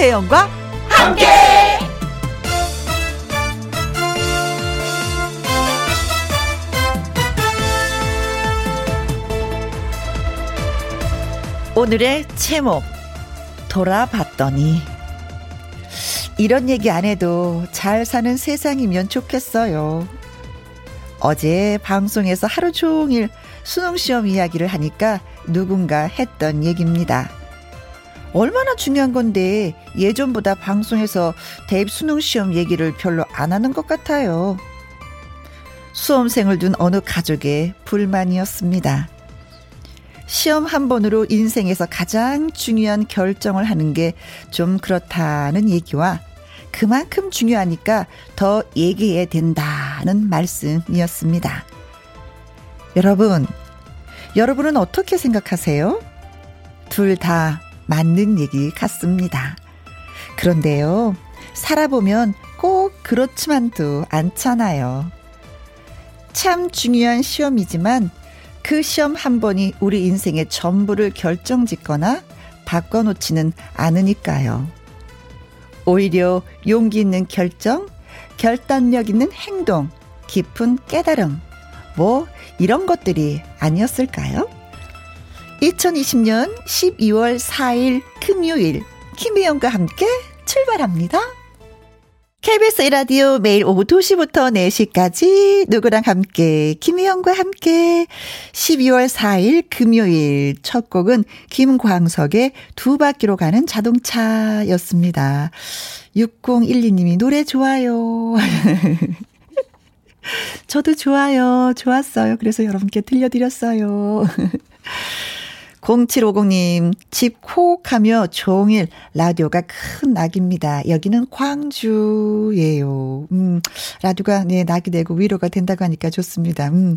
김혜영과 함께. 오늘의 제목 돌아봤더니 이런 얘기 안 해도 잘 사는 세상이면 좋겠어요. 어제 방송에서 하루 종일 수능 시험 이야기를 하니까 누군가 했던 얘기입니다. 얼마나 중요한 건데 예전보다 방송에서 대입 수능 시험 얘기를 별로 안 하는 것 같아요. 수험생을 둔 어느 가족의 불만이었습니다. 시험 한 번으로 인생에서 가장 중요한 결정을 하는 게 좀 그렇다는 얘기와 그만큼 중요하니까 더 얘기해야 된다는 말씀이었습니다. 여러분, 여러분은 어떻게 생각하세요? 둘 다 맞는 얘기 같습니다. 그런데요, 살아보면 꼭 그렇지만도 않잖아요. 참 중요한 시험이지만 그 시험 한 번이 우리 인생의 전부를 결정 짓거나 바꿔놓지는 않으니까요. 오히려 용기 있는 결정, 결단력 있는 행동, 깊은 깨달음, 뭐 이런 것들이 아니었을까요? 2020년 12월 4일 금요일 김혜영과 함께 출발합니다. KBS 라디오 매일 오후 2시부터 4시까지 누구랑 함께 김희영과 함께 12월 4일 금요일 첫 곡은 김광석의 두 바퀴로 가는 자동차였습니다. 6012님이 노래 좋아요. 저도 좋아요. 좋았어요. 그래서 여러분께 들려드렸어요. 0750님, 집콕 하며 종일 라디오가 큰 낙입니다. 여기는 광주예요. 음, 라디오가, 네, 낙이 되고 위로가 된다고 하니까 좋습니다. 음.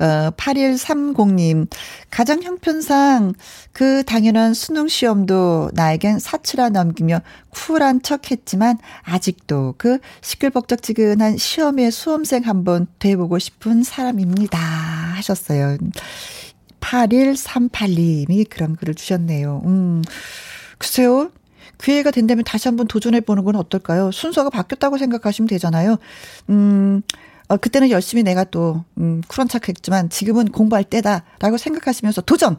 어, 8130님, 가장 형편상 그 당연한 수능 시험도 나에겐 사치라 넘기며 쿨한 척 했지만 아직도 그 시끌벅적지근한 시험의 수험생 한번 돼보고 싶은 사람입니다. 하셨어요. 8138님이 그런 글을 주셨네요. 음, 글쎄요. 기회가 된다면 다시 한번 도전해보는 건 어떨까요? 순서가 바뀌었다고 생각하시면 되잖아요. 음, 어, 그때는 열심히 내가 또, 음, 쿨한 척 했지만 지금은 공부할 때다라고 생각하시면서 도전!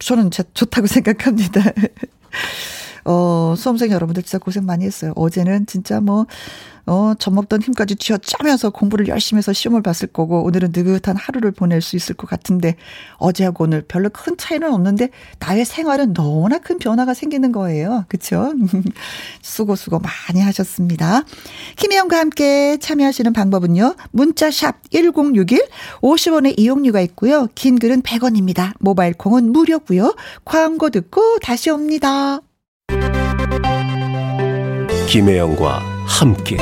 저는 제, 좋다고 생각합니다. 어, 수험생 여러분들 진짜 고생 많이 했어요. 어제는 진짜 뭐, 어, 젖먹던 힘까지 쥐어짜면서 공부를 열심히 해서 시험을 봤을 거고, 오늘은 느긋한 하루를 보낼 수 있을 것 같은데, 어제하고 오늘 별로 큰 차이는 없는데, 나의 생활은 너무나 큰 변화가 생기는 거예요. 그쵸? 수고, 수고 많이 하셨습니다. 김혜영과 함께 참여하시는 방법은요, 문자샵 1061, 50원의 이용료가 있고요, 긴 글은 100원입니다. 모바일 콩은 무료고요 광고 듣고 다시 옵니다. 김혜영과 함께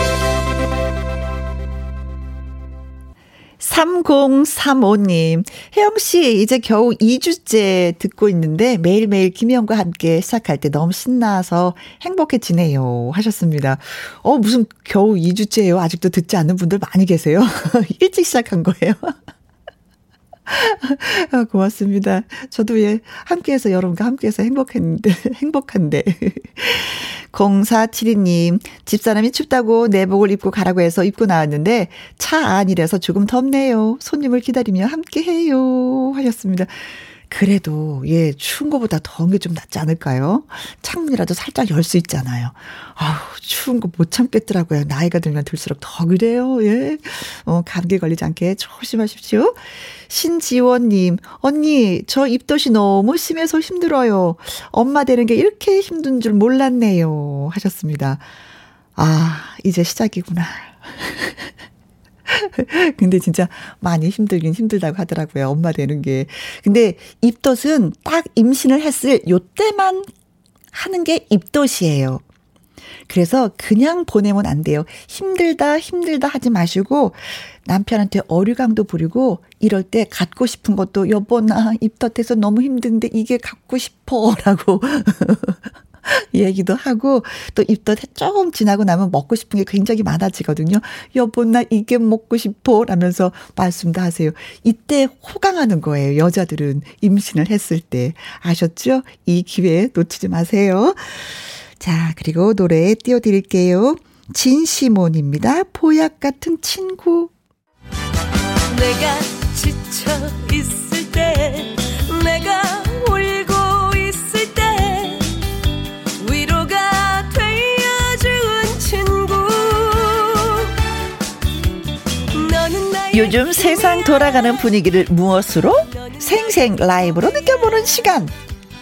3035님, 혜영 씨, 이제 겨우 2주째 듣고 있는데 매일매일 김혜영과 함께 시작할 때 너무 신나서 행복해지네요. 하셨습니다. 어, 무슨 겨우 2주째예요? 아직도 듣지 않는 분들 많이 계세요. 일찍 시작한 거예요. 아, 고맙습니다. 저도 예, 함께해서 여러분과 함께해서 행복했는데, 행복한데. 0472님, 집사람이 춥다고 내복을 입고 가라고 해서 입고 나왔는데, 차 안이라서 조금 덥네요. 손님을 기다리며 함께해요. 하셨습니다. 그래도 예 추운 거보다 더운 게 좀 낫지 않을까요? 창문이라도 살짝 열 수 있잖아요. 아우 추운 거 못 참겠더라고요. 나이가 들면 들수록 더 그래요. 예, 어 감기 걸리지 않게 조심하십시오. 신지원님 언니 저 입덧이 너무 심해서 힘들어요. 엄마 되는 게 이렇게 힘든 줄 몰랐네요. 하셨습니다. 아 이제 시작이구나. 근데 진짜 많이 힘들긴 힘들다고 하더라고요. 엄마 되는 게. 근데 입덧은 딱 임신을 했을 요때만 하는 게 입덧이에요. 그래서 그냥 보내면 안 돼요. 힘들다, 힘들다 하지 마시고 남편한테 어류강도 부리고 이럴 때 갖고 싶은 것도 여보 나 입덧해서 너무 힘든데 이게 갖고 싶어 라고 얘기도 하고 또 입덧 조금 지나고 나면 먹고 싶은 게 굉장히 많아지거든요. 여보 나 이게 먹고 싶어 라면서 말씀도 하세요. 이때 호강하는 거예요. 여자들은 임신을 했을 때 아셨죠? 이 기회 놓치지 마세요. 자, 그리고 노래 띄워드릴게요. 진시몬입니다. 보약 같은 친구. 내가 지쳐 있을 때, 내가 요즘 세상 돌아가는 분위기를 무엇으로? 생생 라이브로 느껴보는 시간.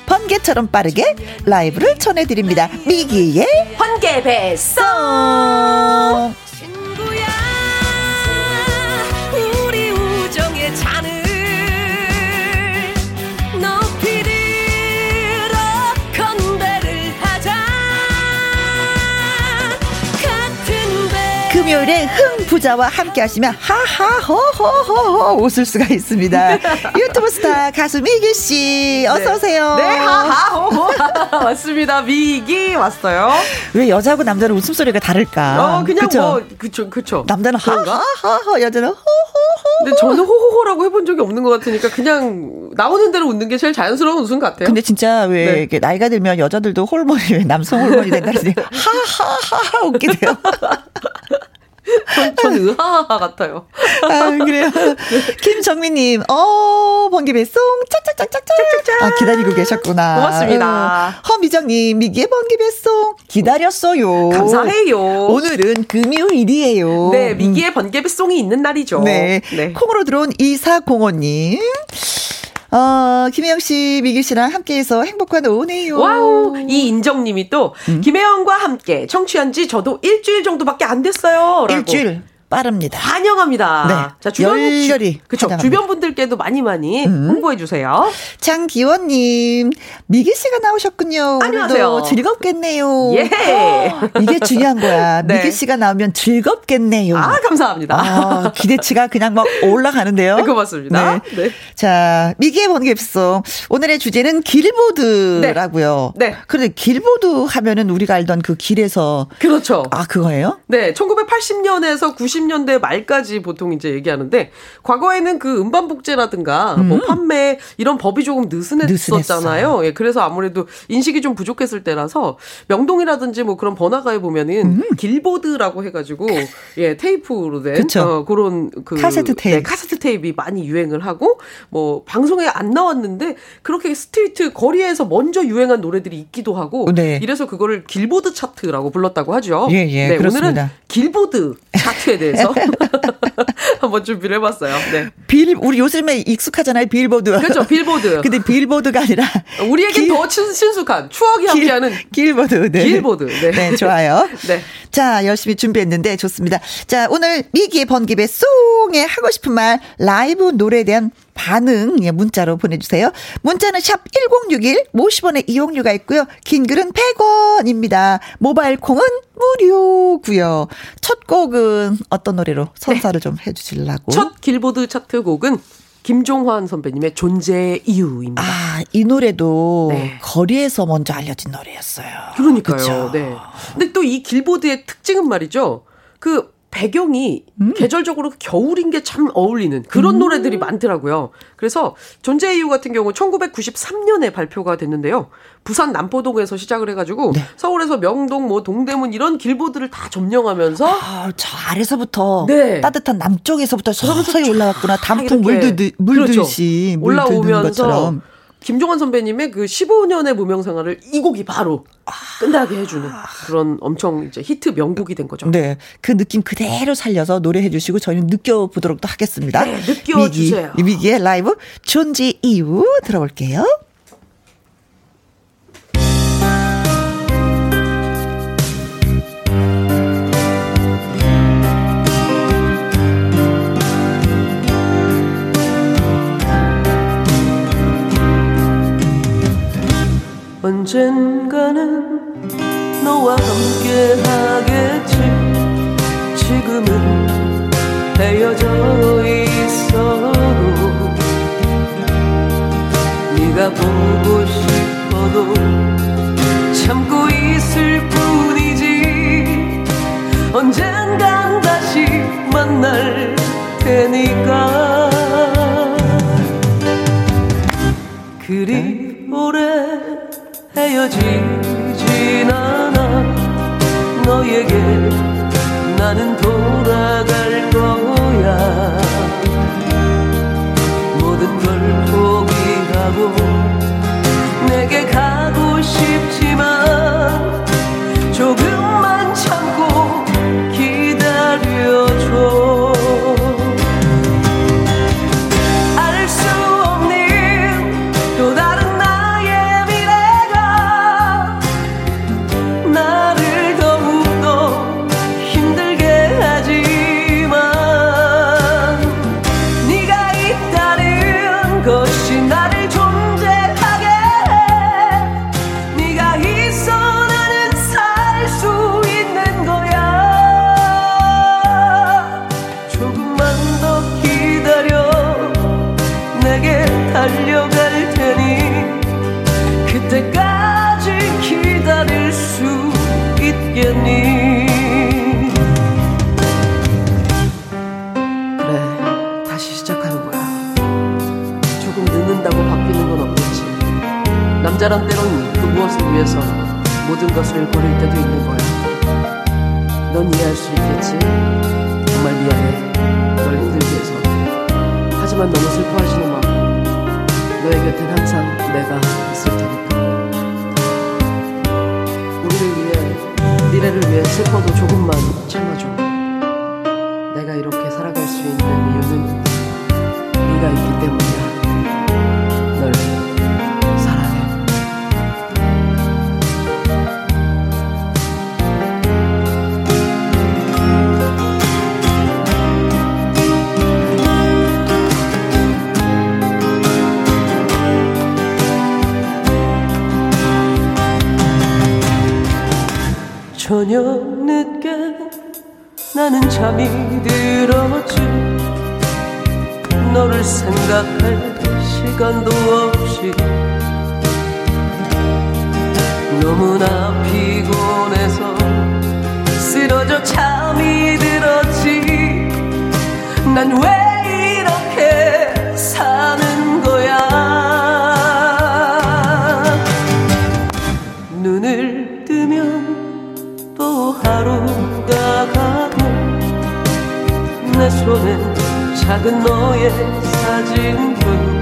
번개처럼 빠르게 라이브를 전해드립니다. 미기의 번개 배송. 송. 친구야 금요일에 흥 부자와 함께 하시면 하하호호호호 웃을 수가 있습니다. 유튜브 스타 가수 미기 씨 어서 오세요. 네, 하하호호. 왔습니다. 미기 왔어요. 왜 여자하고 남자는 웃음소리가 다를까? 어, 그냥 그쵸? 뭐, 그쵸, 그쵸. 남자는? 하하하하 여자는 호호호. 근데 저는 호호호라고 해본 적이 없는 것 같으니까 그냥 나오는 대로 웃는 게 제일 자연스러운 웃음 같아요. 근데 진짜 왜 네. 이렇게 나이가 들면 여자들도 호르몬이 왜 남성 호르몬이 된다는데 하하하하 웃게 돼요. 전, 전 으하하하 같아요. 아, 그래요. 김정민님, 어, 번개 배송, 짝짝짝짝짝. 아, 기다리고 계셨구나. 고맙습니다. 어, 허미정님, 미기의 번개 배송, 기다렸어요. 감사해요. 오늘은 금요일이에요. 네, 미기의 번개 배송이 있는 날이죠. 음. 네. 네. 콩으로 들어온 2405님. 어, 김혜영 씨, 미기 씨랑 함께해서 행복한 오후네요. 와우. 이 인정님이 또, 음. 김혜영과 함께 청취한 지 저도 일주일 정도밖에 안 됐어요. 라고. 일주일 빠릅니다. 환영합니다. 네. 자, 주변, 열렬히 그쵸. 환영합니다. 음. 주변 분들께도 많이 많이 홍보해 주세요. 장기원님, 미기 씨가 나오셨군요. 안녕하세요. 즐겁겠네요. 예. 이게 중요한 거야. 네. 미기 씨가 나오면 즐겁겠네요. 아, 감사합니다. 아, 기대치가 그냥 막 올라가는데요. 네, 고맙습니다. 네. 자, 미기의 번개입송. 오늘의 주제는 길보드라고요. 네. 네. 그런데 길보드 하면은 우리가 알던 그 길에서 그렇죠. 아, 그거예요? 네, 1980년에서 90 년대 말까지 보통 이제 얘기하는데 과거에는 그 음반 복제라든가 뭐 판매 이런 법이 조금 느슨했었잖아요. 예, 그래서 아무래도 인식이 좀 부족했을 때라서 명동이라든지 뭐 그런 번화가에 보면은 길보드라고 해가지고 예 테이프로 된 그쵸. 어, 그런 그 카세트 테이프. 네, 카세트 테이프가 많이 유행을 하고 뭐 방송에 안 나왔는데 그렇게 street 거리에서 먼저 유행한 노래들이 있기도 하고 네. 이래서 그거를 길보드 차트라고 불렀다고 하죠. 예, 예, 네, 그렇습니다. 오늘은 길보드 차트에 대해서 한번 준비를 해봤어요. 네. 빌, 우리 요즘에 익숙하잖아요. 빌보드. 그렇죠. 빌보드. 근데 빌보드가 아니라 우리에겐 길- 더 친- 친숙한 추억이 함께하는 길보드. 네. 길보드. 네. 네, 좋아요. 네. 자, 열심히 준비했는데 좋습니다. 자, 오늘 미기의 번개배 송에 하고 싶은 말 라이브 노래에 대한 반응 예, 문자로 보내주세요. 문자는 샵 1061, 50원의 이용료가 있고요. 긴 글은 100원입니다. 모바일 콩은 무료고요. 첫 곡은 어떤 노래로 선사를 좀 해주시려고. 첫 길보드 차트 곡은 김종환 선배님의 존재의 이유입니다. 아, 이 노래도 네. 거리에서 먼저 알려진 노래였어요. 그러니까요. 그쵸? 네. 근데 또 이 길보드의 특징은 말이죠. 그 배경이 음. 계절적으로 겨울인 게 참 어울리는 그런 노래들이 많더라고요. 그래서 존재의 이유 같은 경우 1993년에 발표가 됐는데요. 부산 남포동에서 시작을 해가지고 네. 서울에서 명동, 뭐 동대문 이런 길보드를 다 점령하면서 아, 저 아래서부터 네. 따뜻한 남쪽에서부터 서서히 올라갔구나. 단풍 이렇게 물듯이 물듯이 그렇죠. 올라오면서 것처럼. 김종환 선배님의 그 15년의 무명 생활을 이 곡이 바로 끝나게 해주는 그런 엄청 이제 히트 명곡이 된 거죠. 네, 그 느낌 그대로 살려서 노래해 주시고 저희는 느껴보도록 또 하겠습니다. 네, 느껴주세요. 미기, 미기의 라이브 존재 이유 들어볼게요. 언젠가는 너와 함께 하겠지. 지금은 헤어져 있어도 네가 보고 싶어도 참고 있을 뿐이지. 언젠간 다시 만날 테니까. 그리 오래 헤어지진 않아. 너에게 나는 돌아갈 거야. 모든 걸 포기하고 남자란 때론 그 무엇을 위해서 모든 것을 버릴 때도 있는 거야. 넌 이해할 수 있겠지? 정말 미안해. 널 힘들게 해서. 하지만 너무 슬퍼하지는 마 너의 곁엔 항상 내가 있을 테니까. 우리를 위해 미래를 위해 슬퍼도 조금만 참아줘. 내가 이렇게 살아갈 수 있는 이유는 네가 있기 때문이야 저녁 늦게 나는 잠이 들었지. 너를 생각할 시간도 없이 너무나 피곤해서 쓰러져 잠이 들었지. 난왜 작은 너의 사진뿐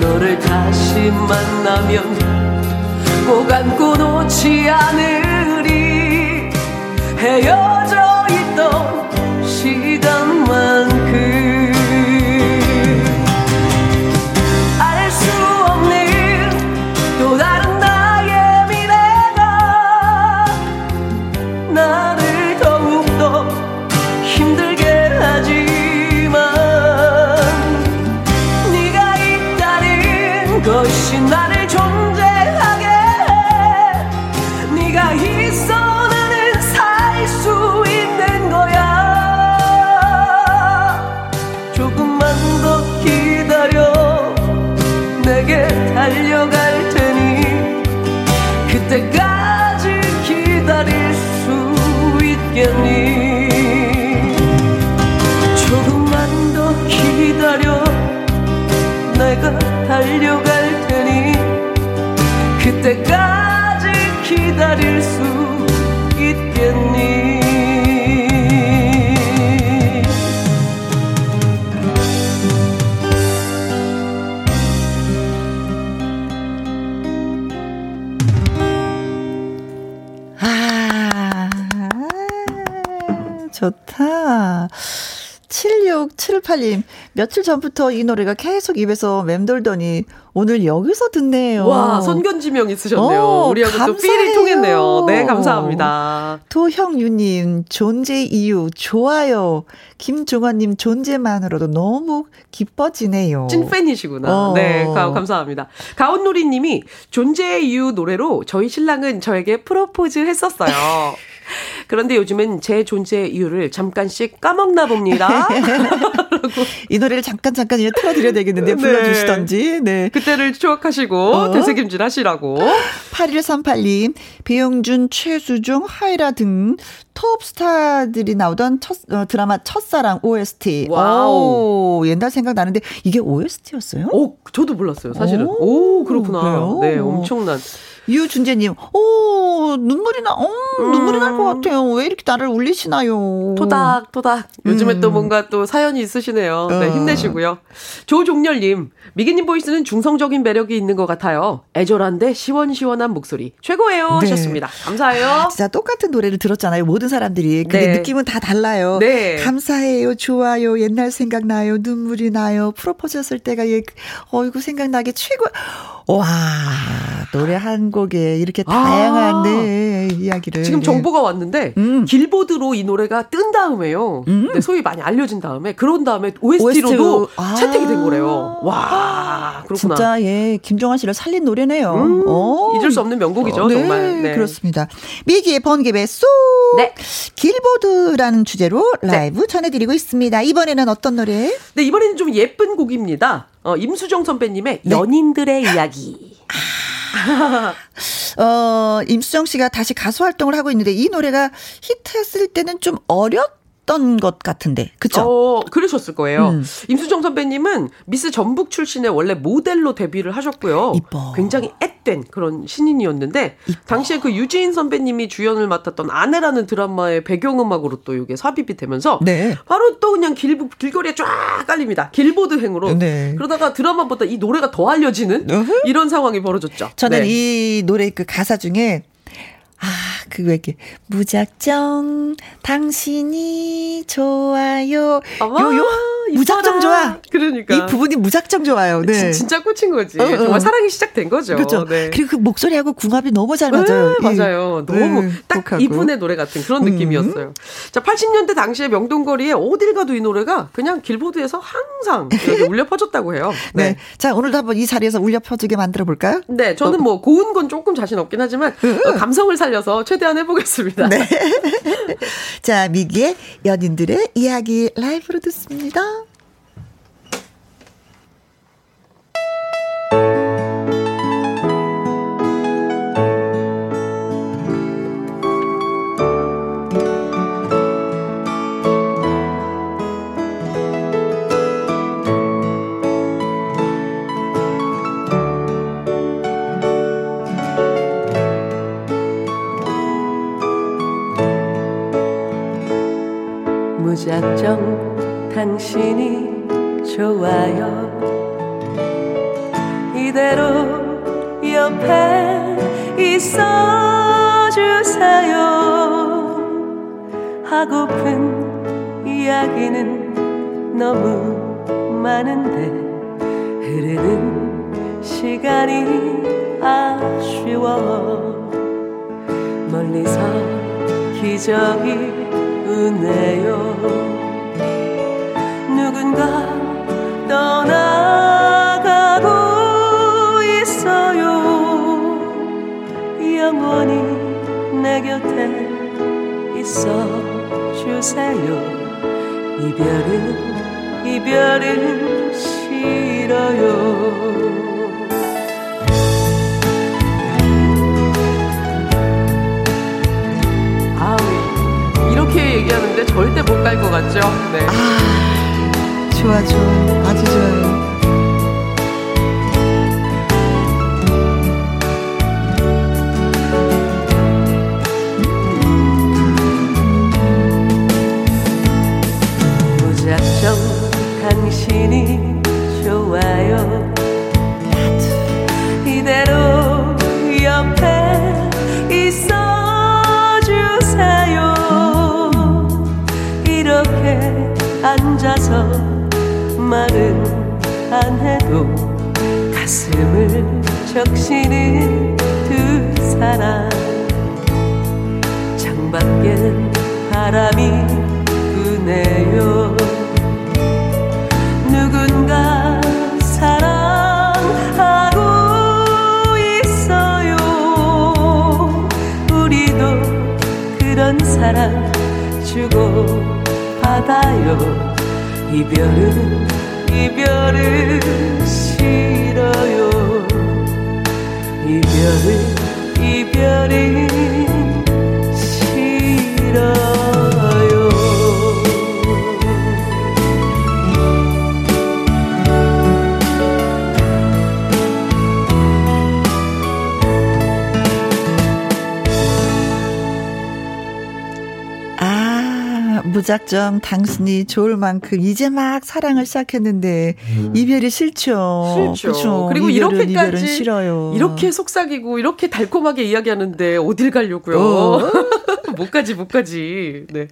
너를 다시 만나면 꼭 안고 놓지 않으리. 헤어 달려갈 테니 그때까지 기다릴 수 있겠니? 조금만 더 기다려 내가 달려갈 테니 그때까지 기다릴 수 있겠니 7678님, 며칠 전부터 이 노래가 계속 입에서 맴돌더니 오늘 여기서 듣네요. 와, 선견지명 있으셨네요. 어, 우리하고 또 감사해요. 필이 통했네요. 네, 감사합니다. 도형유님, 존재 이유, 좋아요. 김종환님, 존재만으로도 너무 기뻐지네요. 찐팬이시구나. 어. 네, 가- 감사합니다. 가온누리님이 존재의 이유 노래로 저희 신랑은 저에게 프로포즈 했었어요. 그런데 요즘은 제 존재의 이유를 잠깐씩 까먹나 봅니다. 이 노래를 잠깐 잠깐 이제 틀어드려야 되겠는데 네. 불러주시던지. 네. 그때를 추억하시고 어? 되새김질 하시라고. 8138님, 배용준, 최수종, 하희라 등 톱스타들이 나오던 첫, 어, 드라마 첫사랑 OST. 와우. 오, 옛날 생각나는데 이게 OST였어요? 오, 저도 몰랐어요, 사실은. 오, 오, 그렇구나. 그래요? 네, 엄청난. 유준재님, 오, 눈물이 나, 어, 음. 눈물이 날 것 같아요. 왜 이렇게 나를 울리시나요? 토닥, 토닥. 요즘에 음. 또 뭔가 또 사연이 있으시네요. 네, 어. 힘내시고요. 조종렬님, 미기님 보이스는 중성적인 매력이 있는 것 같아요. 애절한데 시원시원한 목소리. 최고예요. 네. 하셨습니다. 감사해요. 아, 진짜 똑같은 노래를 들었잖아요. 모든 사람들이. 근데 네. 느낌은 다 달라요. 네. 감사해요. 좋아요. 옛날 생각나요. 눈물이 나요. 프로포즈 했을 때가, 예, 어이구, 생각나게 최고. 와, 노래 한 곡에 이렇게 다양한 아, 네, 이야기를. 지금 네. 정보가 왔는데, 음. 길보드로 이 노래가 뜬 다음에요. 음. 네, 소위 많이 알려진 다음에, 그런 다음에 OST로도 OST 아. 채택이 된 거래요. 와, 그렇구나. 진짜, 예, 김종환 씨를 살린 노래네요. 음, 어. 잊을 수 없는 명곡이죠, 어, 네, 정말. 네, 그렇습니다. 미기의 번개배 쏙! 네. 길보드라는 주제로 네. 라이브 전해드리고 있습니다. 이번에는 어떤 노래? 네, 이번에는 좀 예쁜 곡입니다. 어, 임수정 선배님의 네. 연인들의 이야기. 어, 임수정 씨가 다시 가수 활동을 하고 있는데 이 노래가 히트했을 때는 좀 어렸 했던 것 같은데, 그쵸? 어, 그러셨을 거예요. 음. 임수정 선배님은 미스 전북 출신의 원래 모델로 데뷔를 하셨고요. 이뻐. 굉장히 앳된 그런 신인이었는데, 이뻐. 당시에 그 유지인 선배님이 주연을 맡았던 아내라는 드라마의 배경음악으로 또 이게 삽입이 되면서, 네. 바로 또 그냥 길, 길거리에 쫙 깔립니다. 길보드 행으로. 네. 그러다가 드라마보다 이 노래가 더 알려지는 으흠. 이런 상황이 벌어졌죠. 저는 네. 이 노래 그 가사 중에 아, 그거 이렇게 무작정 당신이 좋아요. 어머, 요, 요. 무작정 좋아. 그러니까. 이 부분이 무작정 좋아요. 네. 진, 짜 꽂힌 거지. 어, 어. 정말 사랑이 시작된 거죠. 그렇죠. 네. 그리고 그 목소리하고 궁합이 너무 잘 맞아요. 네, 맞아요. 너무 네, 딱 이분의 노래 같은 그런 음. 느낌이었어요. 자, 80년대 당시에 명동거리에 어딜 가도 이 노래가 그냥 길보드에서 항상 울려 퍼졌다고 해요. 네. 네. 자, 오늘도 한번 이 자리에서 울려 퍼지게 만들어 볼까요? 네. 저는 어. 뭐 고운 건 조금 자신 없긴 하지만 어, 감성을 살 려서 최대한 해보겠습니다. 네. 자, 미기의 연인들의 이야기 라이브로 듣습니다. 무작정 당신이 좋아요. 이대로 옆에 있어 주세요. 하고픈 이야기는 너무 많은데 흐르는 시간이 아쉬워. 멀리서 기적이 우네요. 누군가 떠나가고 있어요. 영원히 내 곁에 있어 주세요. 이별은 이별은 싫어요 얘기하는데 절대 못 갈 것 같죠? 네. 아, 좋아, 좋아. 아주 좋아요. 적시는 두 사람. 창밖엔 바람이 부네요. 누군가 사랑하고 있어요. 우리도 그런 사랑 주고 받아요. 이별은 무작정 당신이 좋을 만큼 이제 막 사랑을 시작했는데 음. 이별이 싫죠. 싫죠. 그쵸? 그리고 이별은, 이렇게까지 싫어요. 이렇게 속삭이고 이렇게 달콤하게 이야기하는데 어딜 가려고요. 어. 못 가지 못 가지. 네.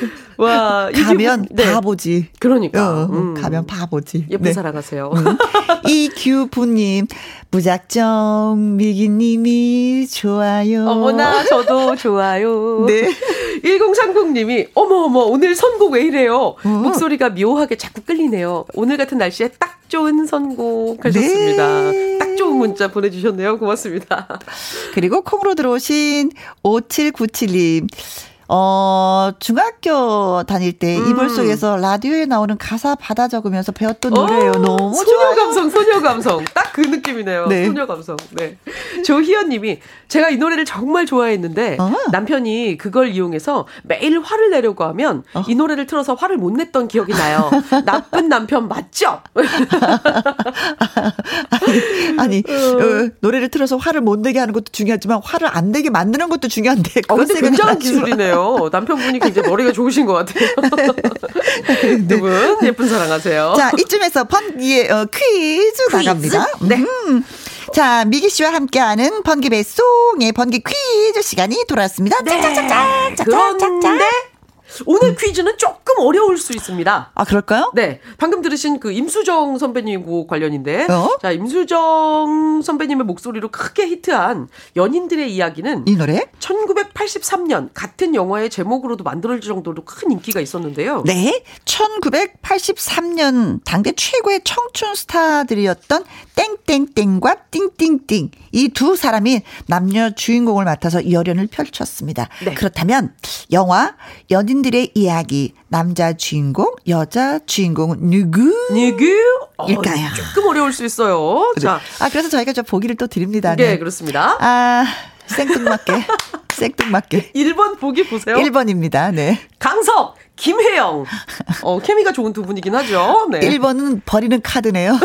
와 가면 네. 바보지. 그러니까 어, 음. 가면 바보지. 예쁜 네. 사랑하세요. 음. 이규부님 무작정 미기님이 좋아요. 어머나 저도 좋아요. 네. 1030님이 어머 어머 오늘 선곡 왜 이래요? 어. 목소리가 묘하게 자꾸 끌리네요. 오늘 같은 날씨에 딱 좋은 선곡 하셨습니다. 네. 딱 좋은 문자 보내주셨네요. 고맙습니다. 그리고 콩으로 들어오신 5797님. 어, 중학교 다닐 때 음. 이불 속에서 라디오에 나오는 가사 받아 적으면서 배웠던 어, 노래예요. 너무 소녀 좋아요. 감성, 소녀 감성. 딱 그 느낌이네요. 네. 소녀 감성. 네. 조희연 님이 제가 이 노래를 정말 좋아했는데 어. 남편이 그걸 이용해서 매일 화를 내려고 하면 어. 이 노래를 틀어서 화를 못 냈던 기억이 나요. 나쁜 남편 맞죠? 아니, 아니 어, 노래를 틀어서 화를 못 내게 하는 것도 중요하지만 화를 안 내게 만드는 것도 중요한데 어, 근데 굉장한 기술이네요. 남편분이 굉장히 머리가 좋으신 것 같아요. 네. 두 분 예쁜 사랑하세요. 자, 이쯤에서 번기의 어, 퀴즈, 퀴즈 나갑니다. 네. 음. 자, 미기 씨와 함께하는 번기 배송의 번기 퀴즈 시간이 돌아왔습니다. 네. 짝짝짝짝. 그런데 오늘 퀴즈는 조금 어려울 수 있습니다. 아, 그럴까요? 네. 방금 들으신 그 임수정 선배님 곡 관련인데. 어? 자, 임수정 선배님의 목소리로 크게 히트한 연인들의 이야기는. 이 노래? 1983년 같은 영화의 제목으로도 만들어질 정도로 큰 인기가 있었는데요. 네. 1983년 당대 최고의 청춘 스타들이었던 땡땡땡과 띵띵띵. 이 두 사람이 남녀 주인공을 맡아서 열연을 펼쳤습니다. 네. 그렇다면 영화 연인 연인들의 이야기 남자 주인공 여자 주인공은 누구 누구 일까요? 어, 조금 어려울 수 있어요. 네. 자, 아 그래서 저희가 저 보기를 또 드립니다. 네, 네 그렇습니다. 아 생뚱맞게 생뚱맞게 1번 보기 보세요. 1번입니다. 네. 강석 김혜영. 어, 케미가 좋은 두 분이긴 하죠. 네. 1번은 버리는 카드네요.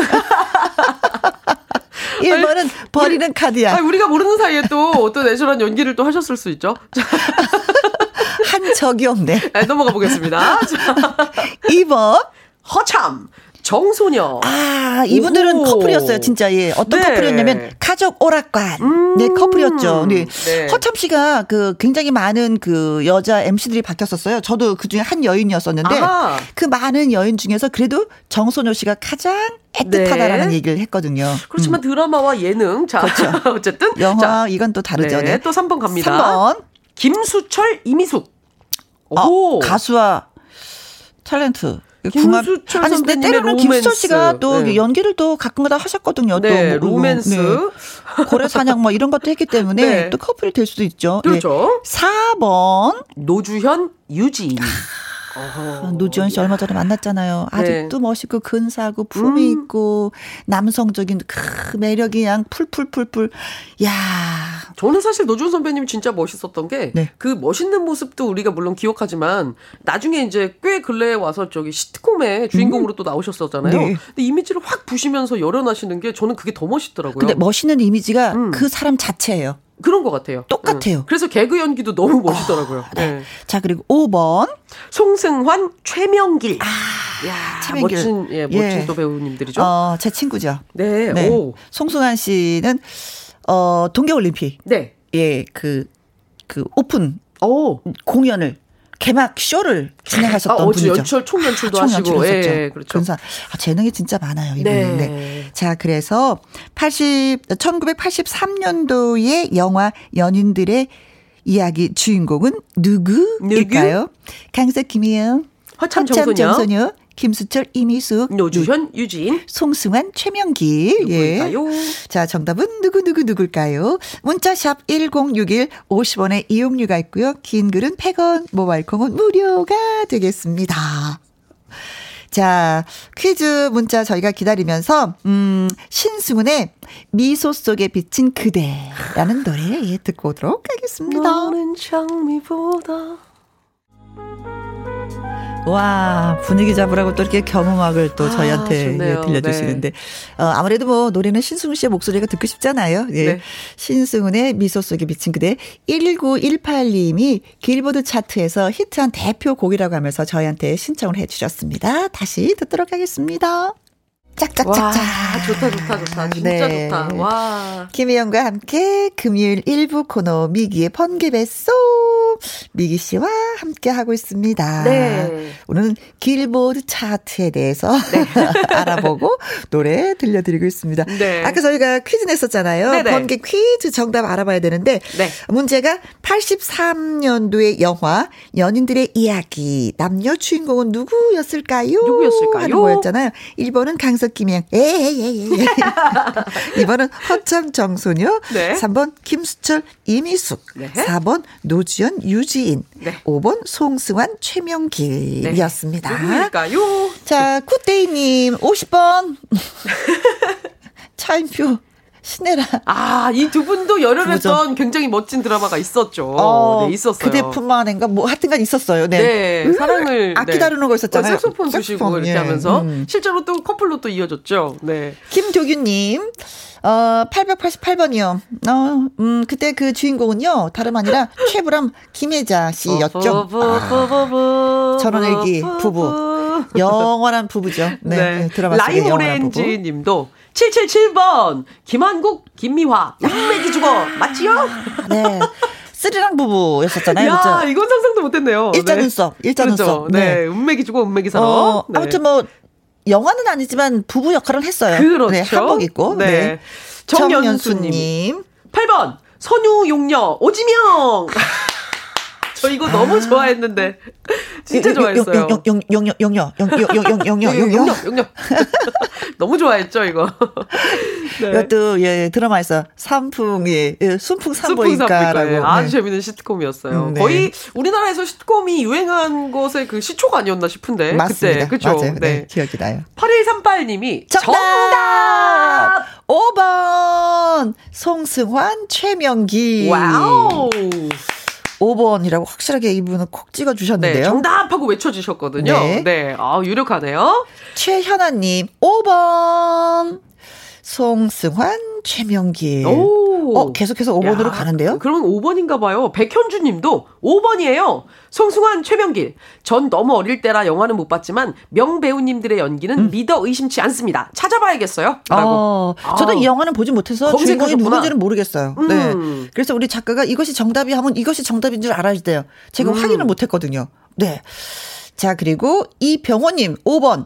1번은 아니, 버리는 우리, 카드야. 아니, 우리가 모르는 사이에 또 어떤 애절한 연기를 또 하셨을 수 있죠. 한 적이 없네. 네, 넘어가 보겠습니다. 2번. 허참. 정소녀. 아, 이분들은 오호. 커플이었어요, 진짜. 예. 어떤 네. 커플이었냐면, 가족 오락관. 음. 네, 커플이었죠. 네. 네. 허참 씨가 그 굉장히 많은 그 여자 MC들이 바뀌었었어요. 저도 그 중에 한 여인이었었는데, 아하. 그 많은 여인 중에서 그래도 정소녀 씨가 가장 애틋하다라는 네. 얘기를 했거든요. 그렇지만 음. 드라마와 예능. 자, 그렇죠. 어쨌든. 영화, 자, 이건 또 다르죠. 네. 네. 또 3번 갑니다. 3번. 김수철, 이미숙. 오. 어, 가수와 탤런트. 김수철 아니 근데 때로는 김수철 씨가 또 네. 연기를 또 가끔가다 하셨거든요. 네, 또 뭐, 로맨스, 네. 고래 사냥 뭐 이런 것도 했기 때문에 네. 또 커플이 될 수도 있죠. 그렇죠. 네. 4번 노주현, 유진. 어 노지원 씨 얼마 전에 만났잖아요. 네. 아직도 네. 멋있고 근사하고 품이 음. 있고 남성적인 그 매력이 그냥 풀풀풀풀. 야. 저는 사실 노지원 선배님 진짜 멋있었던 게그 네. 그 멋있는 모습도 우리가 물론 기억하지만 나중에 이제 꽤 근래에 와서 저기 시트콤의 주인공으로 음. 또 나오셨었잖아요. 네. 근데 이미지를 확 부시면서 열어나시는 게 저는 그게 더 멋있더라고요. 근데 멋있는 이미지가 음. 그 사람 자체예요. 그런 것 같아요. 똑같아요. 응. 그래서 개그 연기도 너무 멋있더라고요. 어, 네. 네. 자, 그리고 5번. 송승환, 최명길. 아, 야, 최명길. 멋진, 예, 멋진 예. 또 배우님들이죠. 어, 제 친구죠. 네. 네. 오. 송승환 씨는, 어, 동계 올림픽. 네. 예, 그, 그, 오픈. 오. 공연을 개막 쇼를 진행하셨던 아, 분이죠. 연출 총 연출도 아, 하시고 예, 예, 그렇죠. 근사 아, 재능이 진짜 많아요 이분이. 네. 네. 자 그래서 80 1983년도의 영화 연인들의 이야기 주인공은 누구일까요? 누구? 강석 김희영, 허참 정소녀, 정소녀 김수철, 이미숙, 노주현, 유진, 송승환, 최명기. 누굴까요? 예. 자, 정답은 누구 누구 누굴까요? 문자샵 1061 50원의 이용료가 있고요. 긴 글은 100원, 모바일 콩은 무료가 되겠습니다. 자, 퀴즈 문자 저희가 기다리면서, 음, 신승훈의 미소 속에 비친 그대라는 노래 예, 듣고 오도록 하겠습니다. 너는 장미보다 와, 분위기 잡으라고 또 이렇게 경음악을 또 아, 저희한테 예, 들려주시는데. 네. 어, 아무래도 뭐 노래는 신승훈 씨의 목소리가 듣고 싶잖아요. 예. 네. 신승훈의 미소 속에 비친 그대 1918님이 길보드 차트에서 히트한 대표 곡이라고 하면서 저희한테 신청을 해 주셨습니다. 다시 듣도록 하겠습니다. 짝짝짝짝. 좋다, 좋다, 좋다. 진짜 네. 좋다. 와. 김혜영과 함께 금요일 1부 코너 미기의 번개배송. 미기 씨와 함께 하고 있습니다. 네. 오늘은 길보드 차트에 대해서 네. 알아보고 노래 들려드리고 있습니다. 네. 아까 저희가 퀴즈 냈었잖아요. 네네. 번개 퀴즈 정답 알아봐야 되는데 네. 문제가 83년도의 영화 연인들의 이야기 남녀 주인공은 누구였을까요? 누구였을까요? 하는 거였잖아요. 1번은 강석 김영. 에에에에. 2번은 허참 정소녀. 네. 3번 김수철 이미숙. 네. 4번 노지연 유지인. 네. 5번 송승환 최명길이었습니다. 네. 누구일까요? 자, 굿데이님 50번. 차인표. 신혜라. 아, 이 두 분도 열혈했던 굉장히 멋진 드라마가 있었죠. 어, 네, 있었어요. 그대뿐만 아닌가 뭐 하여튼간 있었어요. 네. 네 음, 사랑을 악기 네. 다루는 거 있었잖아요. 색소폰 주시고 이렇게 예. 하면서 음. 실제로 또 커플로 또 이어졌죠. 네. 김도균님. 어, 888번이요. 어, 음, 그때 그 주인공은요, 다름 아니라 최불암 김혜자 씨였죠. 아, 전원일기 부부. 영원한 부부죠. 네. 네. 드라마 라임 오렌지 님도 777번 김한국 김미화 양맥이 죽어 맞지요? 네. 쓰리랑 부부였었잖아요. 야, 그렇죠? 이건 상상도 못했네요. 일자 네. 눈썹, 일자 그렇죠. 눈썹. 네. 네, 운맥이 죽어, 운맥이 살아. 어, 네. 아무튼 뭐 영화는 아니지만 부부 역할을 했어요. 그렇죠. 네, 한복 입고. 네. 네. 정연수님. 8번 선유 용녀 오지명. 저 이거 너무 좋아했는데 진짜 좋아했어요. 영영 영영 영영 영영 영영 영영 너무 좋아했죠 이거. 네. 이것도 예 드라마에서 삼풍이 예, 순풍 산부인과라고 아주 네. 재밌는 시트콤이었어요. 음, 네. 거의 우리나라에서 시트콤이 유행한 것의 그 시초가 아니었나 싶은데 맞습니다. 그때 그렇죠. 네. 네. 기억이 나요. 8138님이 정답! 정답! 5번 송승환 최명기. 와우. 5번이라고 확실하게 이분은 콕 찍어 주셨는데요. 네, 정답하고 외쳐 주셨거든요. 네. 네. 아, 유력하네요. 최현아 님 5번. 송승환, 최명길. 오. 어, 계속해서 5번으로 야, 가는데요? 그러면 5번인가 봐요. 백현주 님도 5번이에요. 송승환, 최명길. 전 너무 어릴 때라 영화는 못 봤지만 명배우님들의 연기는 음. 믿어 의심치 않습니다. 찾아봐야겠어요. 라고. 어, 저도 이 영화는 보지 못해서 주인공이 누군지는 모르겠어요. 음. 네. 그래서 우리 작가가 이것이 정답이 하면 이것이 정답인 줄 알아야 돼요. 제가 음. 확인을 못 했거든요. 네. 자, 그리고 이병호님 5번.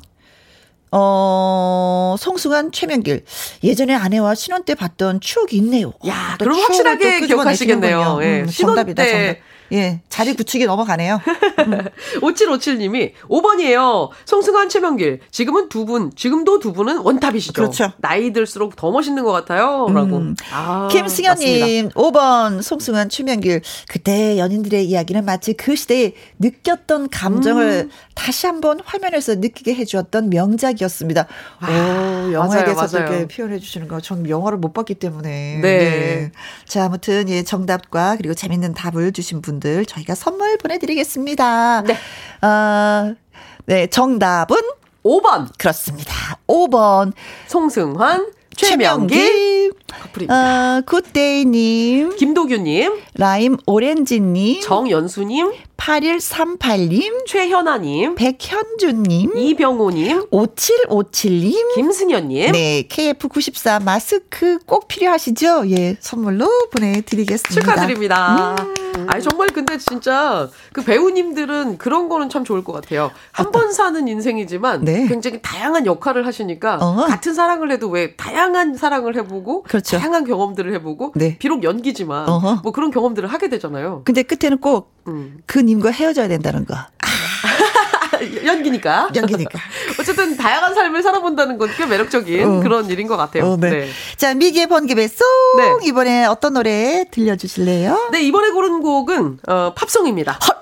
어, 성승한 최명길. 예전에 아내와 신혼 때 봤던 추억이 있네요. 야, 그럼 확실하게 기억하시겠네요. 예, 음, 정답이다, 정답. 예, 자리 굳히기 넘어가네요. 5757님이 5번이에요. 송승환, 최명길. 지금은 두 분, 지금도 두 분은 원탑이시죠. 그렇죠. 나이 들수록 더 멋있는 것 같아요. 라고. 음. 아, 김승현님, 5번, 송승환, 최명길. 그때 연인들의 이야기는 마치 그 시대에 느꼈던 감정을 음. 다시 한번 화면에서 느끼게 해주었던 명작이었습니다. 아, 오, 영화에 대해서 이렇게 표현해 주시는 거. 전 영화를 못 봤기 때문에. 네. 네. 자, 아무튼, 예, 정답과 그리고 재밌는 답을 주신 분 분들 저희가 선물 보내드리겠습니다. 네. 어, 네, 정답은 5번. 그렇습니다. 5번. 송승환, 최명길. 커플입니다. 어, 굿데이님. 김도규님. 라임 오렌지님. 정연수님. 8138님, 최현아님, 백현주님, 이병호님, 5757님, 김승현님, 네, KF94 마스크 꼭 필요하시죠? 예, 선물로 보내드리겠습니다. 축하드립니다. 음. 아니, 정말 근데 진짜 그 배우님들은 그런 거는 참 좋을 것 같아요. 한 번 사는 인생이지만 네. 굉장히 다양한 역할을 하시니까 어허. 같은 사랑을 해도 왜 다양한 사랑을 해보고 그렇죠. 다양한 경험들을 해보고 네. 비록 연기지만 어허. 뭐 그런 경험들을 하게 되잖아요. 근데 끝에는 꼭그 음. 님과 헤어져야 된다는 거. 연기니까. 연기니까. 어쨌든 다양한 삶을 살아본다는 건 꽤 매력적인 어. 그런 일인 것 같아요. 어, 네. 네. 자, 미기의 번개배 송 네. 이번에 어떤 노래 들려주실래요? 네, 이번에 고른 곡은 어, 팝송입니다. 헐,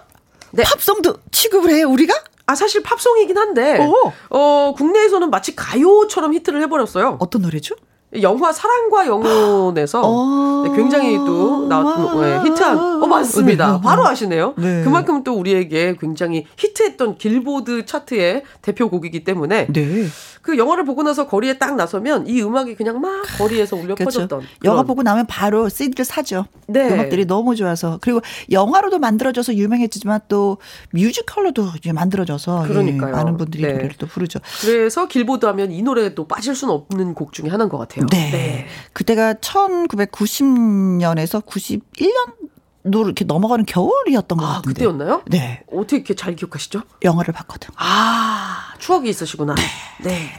네. 팝송도 취급을 해요, 우리가? 아, 사실 팝송이긴 한데, 오. 어, 국내에서는 마치 가요처럼 히트를 해버렸어요. 어떤 노래죠? 영화 사랑과 영혼에서 어. 네, 굉장히 또 나, 네, 히트한 어 맞습니다. 바로 아시네요. 네. 그만큼 또 우리에게 굉장히 히트했던 길보드 차트의 대표 곡이기 때문에 네. 그 영화를 보고 나서 거리에 딱 나서면 이 음악이 그냥 막 거리에서 울려 그렇죠. 퍼졌던 영화. 보고 나면 바로 CD를 사죠. 네. 음악들이 너무 좋아서 그리고 영화로도 만들어져서 유명해지지만 또 뮤지컬로도 이제 만들어져서 그러니까요. 예, 많은 분들이 네. 노래를 또 부르죠. 그래서 길보드 하면 이 노래도 빠질 수는 없는 곡 중에 하나인 것 같아요. 네. 그때가 1990년에서 91년도 이렇게 넘어가는 겨울이었던 것 아, 같은데. 그때였나요? 네. 어떻게 이렇게 잘 기억하시죠? 영화를 봤거든. 아, 추억이 있으시구나. 네.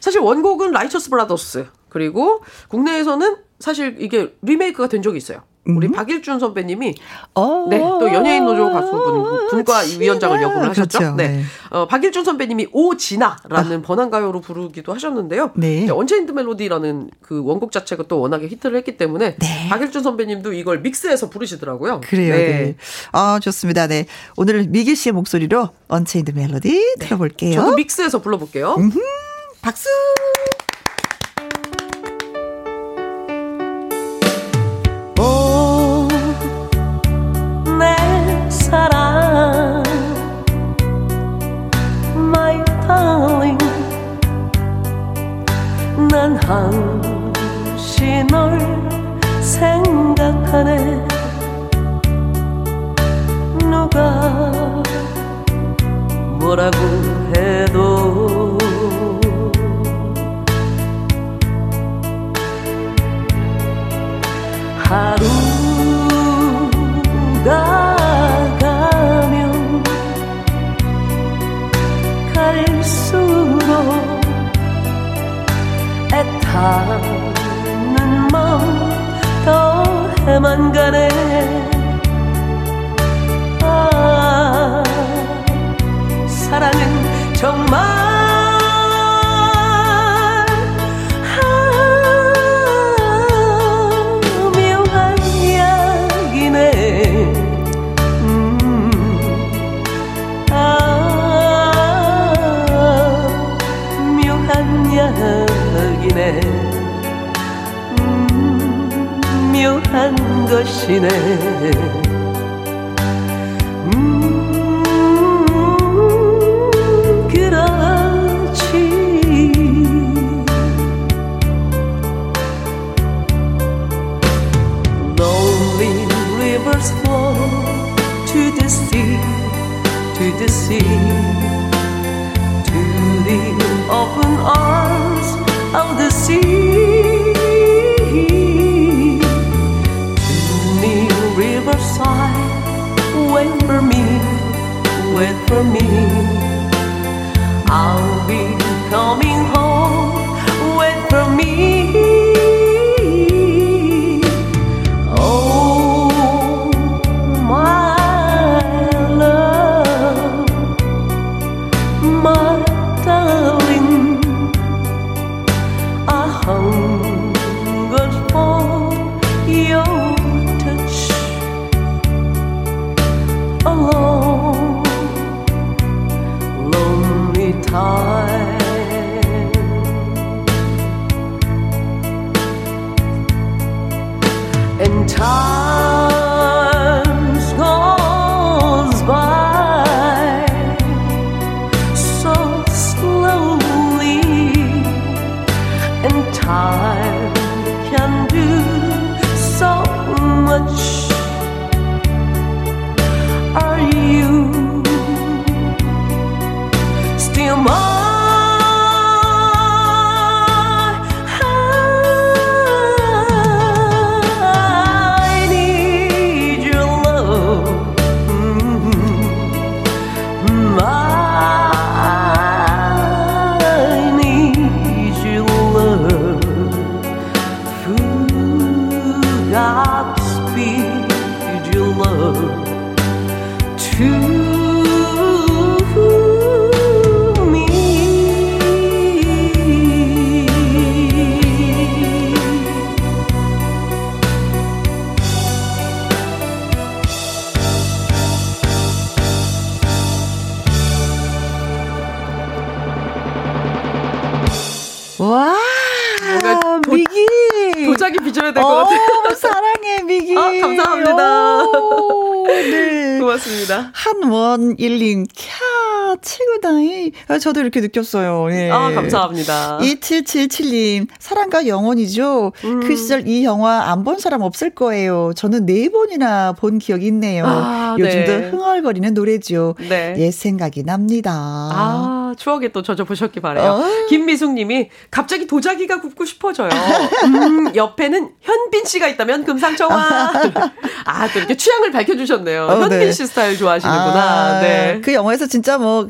사실 원곡은 라이처스 브라더스. 그리고 국내에서는 사실 이게 리메이크가 된 적이 있어요. 우리 박일준 선배님이 어. 네, 또 연예인 노조 가수분 분과 위원장을 역임을 하셨죠. 그렇죠. 네. 네. 어, 박일준 선배님이 오 진아라는 번안 가요로 부르기도 하셨는데요. 네. 이제 Unchained Melody라는 그 원곡 자체가 또 워낙에 히트를 했기 때문에 네. 박일준 선배님도 이걸 믹스해서 부르시더라고요. 그래요. 네. 아, 좋습니다. 네. 오늘 미기 씨의 목소리로 Unchained Melody 들어볼게요. 저도 믹스해서 불러 볼게요. 박수! 난 항시 널 생각하네. 누가 뭐라고 해도 하루 애타는 마더 해만 가네 저도 이렇게 느꼈어요. 예. 아, 감사합니다. 2777님, 사랑과 영원이죠. 음. 그 시절 이 영화 안 본 사람 없을 거예요. 저는 네 번이나 본 기억이 있네요. 아, 요즘도 네. 흥얼거리는 노래죠. 네. 옛 생각이 납니다. 아, 추억에 또 젖어보셨기 바래요. 어. 김미숙 님이 갑자기 도자기가 굽고 싶어져요. 음, 옆에는 현빈 씨가 있다면 금상첨화. 아, 또 이렇게 취향을 밝혀주셨네요. 어, 현빈 네. 씨 스타일 좋아하시는구나. 아, 네. 그 영화에서 진짜 뭐,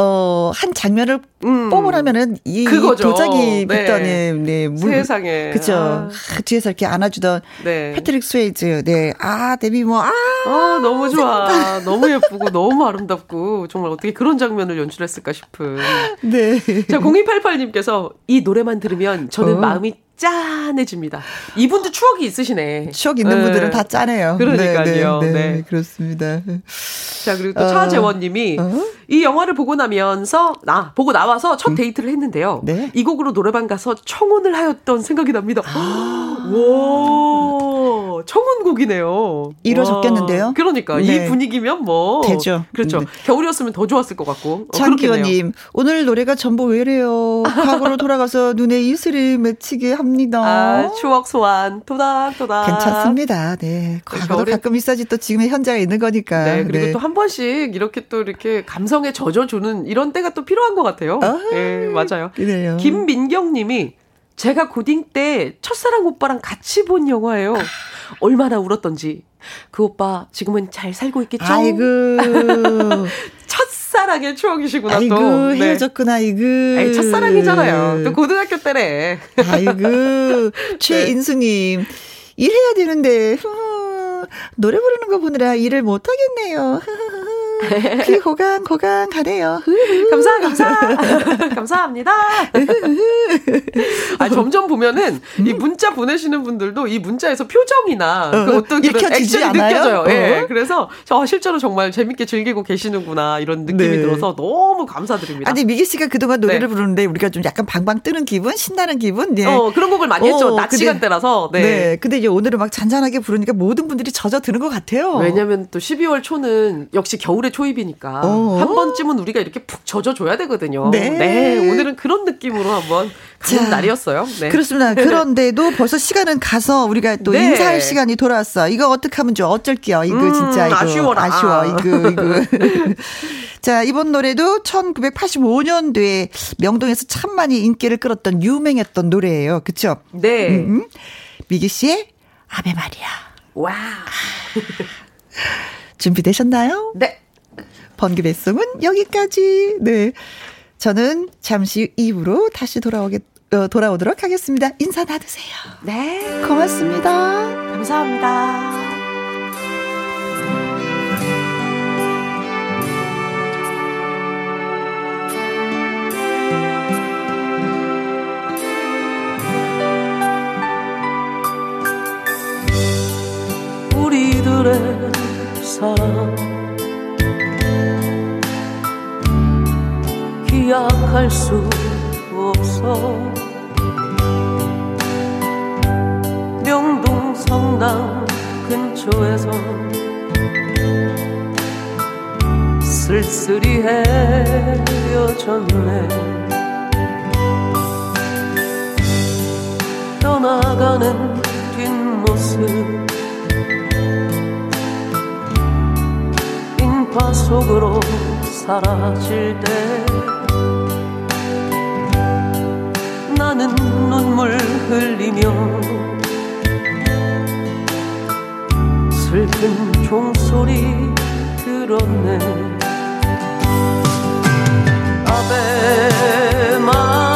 어, 한 장면을 음. 뽑으라면은 이 그거죠. 도자기 네. 붓더니, 네, 물. 세상에. 그쵸. 아. 아, 뒤에서 이렇게 안아주던 네. 패트릭 스웨이즈. 네. 아, 데뷔 뭐, 아, 아, 너무 좋아. 너무 예쁘고, 너무 아름답고, 정말 어떻게 그런 장면을 연출했을까 싶은. 네. 자, 0288님께서 이 노래만 들으면 저는 어. 마음이 짠해집니다. 이분도 추억이 있으시네. 추억 있는 네. 분들은 다 짜네요. 그러니까요. 네, 네, 네. 네, 그렇습니다. 자, 그리고 또 어. 차재원님이 어? 이 영화를 보고 나면서, 나, 보고 나와서 첫 데이트를 했는데요. 네. 이 곡으로 노래방 가서 청혼을 하였던 생각이 납니다. 아. 와, 청혼곡이네요. 이루어졌겠는데요? 와, 그러니까. 네. 이 분위기면 뭐. 되죠. 그렇죠. 네. 겨울이었으면 더 좋았을 것 같고. 어. 장기원님, 오늘 노래가 전부 왜래요? 과거로 돌아가서 눈에 이슬이 맺히게 합니다. 아, 추억 소환, 토닥토닥. 괜찮습니다. 네. 과거도 겨울에- 가끔 있어야지 또 지금의 현재가 있는 거니까. 네, 그리고 또한 번씩 이렇게 또 이렇게 감성에 젖어주는 이런 때가 또 필요한 것 같아요. 아, 예, 맞아요. 그래요. 김민경 님이 제가 고딩 때 첫사랑 오빠랑 같이 본 영화예요. 얼마나 울었던지. 그 오빠 지금은 잘 살고 있겠죠? 아이고. 첫 사랑의 추억이시구나 아이고, 또. 네. 헤어졌구나, 아이고. 에이, 첫사랑이잖아요. 또 고등학교 때래. 아이고, 최인수님. 일해야 되는데, 후, 노래 부르는 거 보느라 일을 못 하겠네요. 귀 호강, 호강 하네요. 감사, 감사. 감사합니다. 아, 점점 보면은 이 문자 보내시는 분들도 이 문자에서 표정이나 어, 그 어떤 그런 액션이 않아요? 느껴져요. 예. 어. 그래서 저 실제로 정말 재밌게 즐기고 계시는구나 이런 느낌이 네. 들어서 너무 감사드립니다. 아니, 미기 씨가 그동안 노래를 네. 부르는데 우리가 좀 약간 방방 뜨는 기분, 신나는 기분? 네. 어, 그런 곡을 많이 했죠. 어, 낮 근데- 시간대라서. 네. 네. 근데 이제 오늘은 막 잔잔하게 부르니까 모든 분들이 젖어 드는 것 같아요. 왜냐면 또 12월 초는 역시 겨울 의 초입이니까 어. 한 번쯤은 우리가 이렇게 푹 젖어줘야 되거든요. 네. 오늘은 그런 느낌으로 한번 가는 자, 날이었어요. 네. 그렇습니다. 그런데도 벌써 시간은 가서 우리가 또 네. 인사할 시간이 돌아왔어. 이거 어떻게 하면 좋아? 어쩔게요. 이거 음, 진짜 이거 아쉬워라. 아쉬워. 이거 이거. 자, 이번 노래도 1985년도에 명동에서 참 많이 인기를 끌었던 유명했던 노래예요. 그쵸? 네. 음, 미기 씨의 아베 마리아. Wow. 준비되셨나요? 네. 번개 배송은 여기까지. 네. 저는 잠시 이후로 다시 돌아오게 어, 돌아오도록 하겠습니다. 인사 나누세요. 네. 고맙습니다. 감사합니다. 우리들의 사랑 기약할 수 없어. 명동 성당 근처에서 쓸쓸히 헤어졌네. 떠나가는 뒷모습 인파 속으로 사라질 때 나는 눈물 흘리며 슬픈 종소리 들었네. 아베 마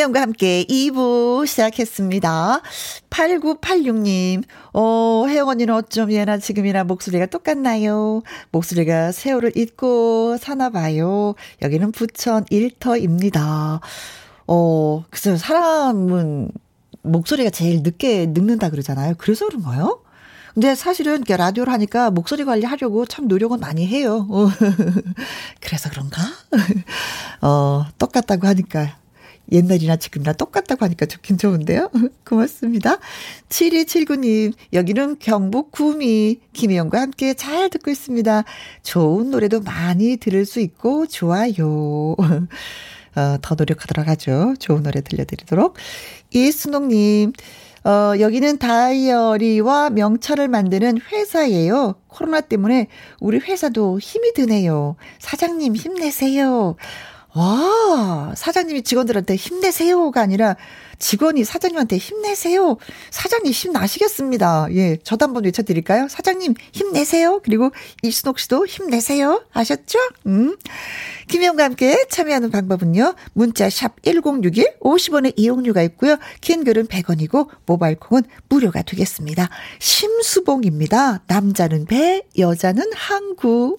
김혜영과 함께 2부 시작했습니다. 8986님, 어, 혜영 언니는 어쩜 예나 지금이나 목소리가 똑같나요? 목소리가 세월을 잊고 사나봐요. 여기는 부천 일터입니다. 어, 글쎄요, 사람은 목소리가 제일 늦게 늙는다 그러잖아요. 그래서 그런가요? 근데 사실은 라디오를 하니까 목소리 관리하려고 참 노력은 많이 해요. 어. 그래서 그런가? 어, 똑같다고 하니까 옛날이나 지금이나 똑같다고 하니까 좋긴 좋은데요. 고맙습니다. 7279님, 여기는 경북 구미 김혜영과 함께 잘 듣고 있습니다. 좋은 노래도 많이 들을 수 있고 좋아요. 어, 더 노력하도록 하죠. 좋은 노래 들려드리도록. 이순옥님, 어, 여기는 다이어리와 명찰을 만드는 회사예요. 코로나 때문에 우리 회사도 힘이 드네요. 사장님 힘내세요. 와, 사장님이 직원들한테 힘내세요가 아니라 직원이 사장님한테 힘내세요. 사장님 힘나시겠습니다. 예, 저도 한번 외쳐드릴까요? 사장님 힘내세요. 그리고 이순옥 씨도 힘내세요. 아셨죠? 음. 김혜영과 함께 참여하는 방법은요. 문자 샵 1061, 50원의 이용료가 있고요. 긴 글은 100원이고 모바일 콩은 무료가 되겠습니다. 심수봉입니다. 남자는 배, 여자는 항구.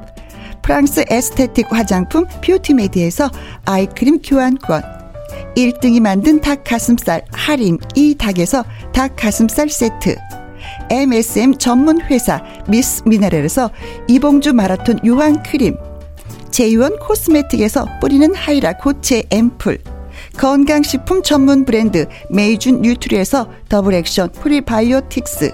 프랑스 에스테틱 화장품 뷰티메디에서 아이크림 교환권, 1등이 만든 닭 가슴살 할인 이 닭에서 닭 가슴살 세트, MSM 전문 회사 미스 미네랄에서 이봉주 마라톤 유황 크림, 제이원 코스메틱에서 뿌리는 하이라 고체 앰플, 건강식품 전문 브랜드 메이준 뉴트리에서 더블 액션 프리바이오틱스,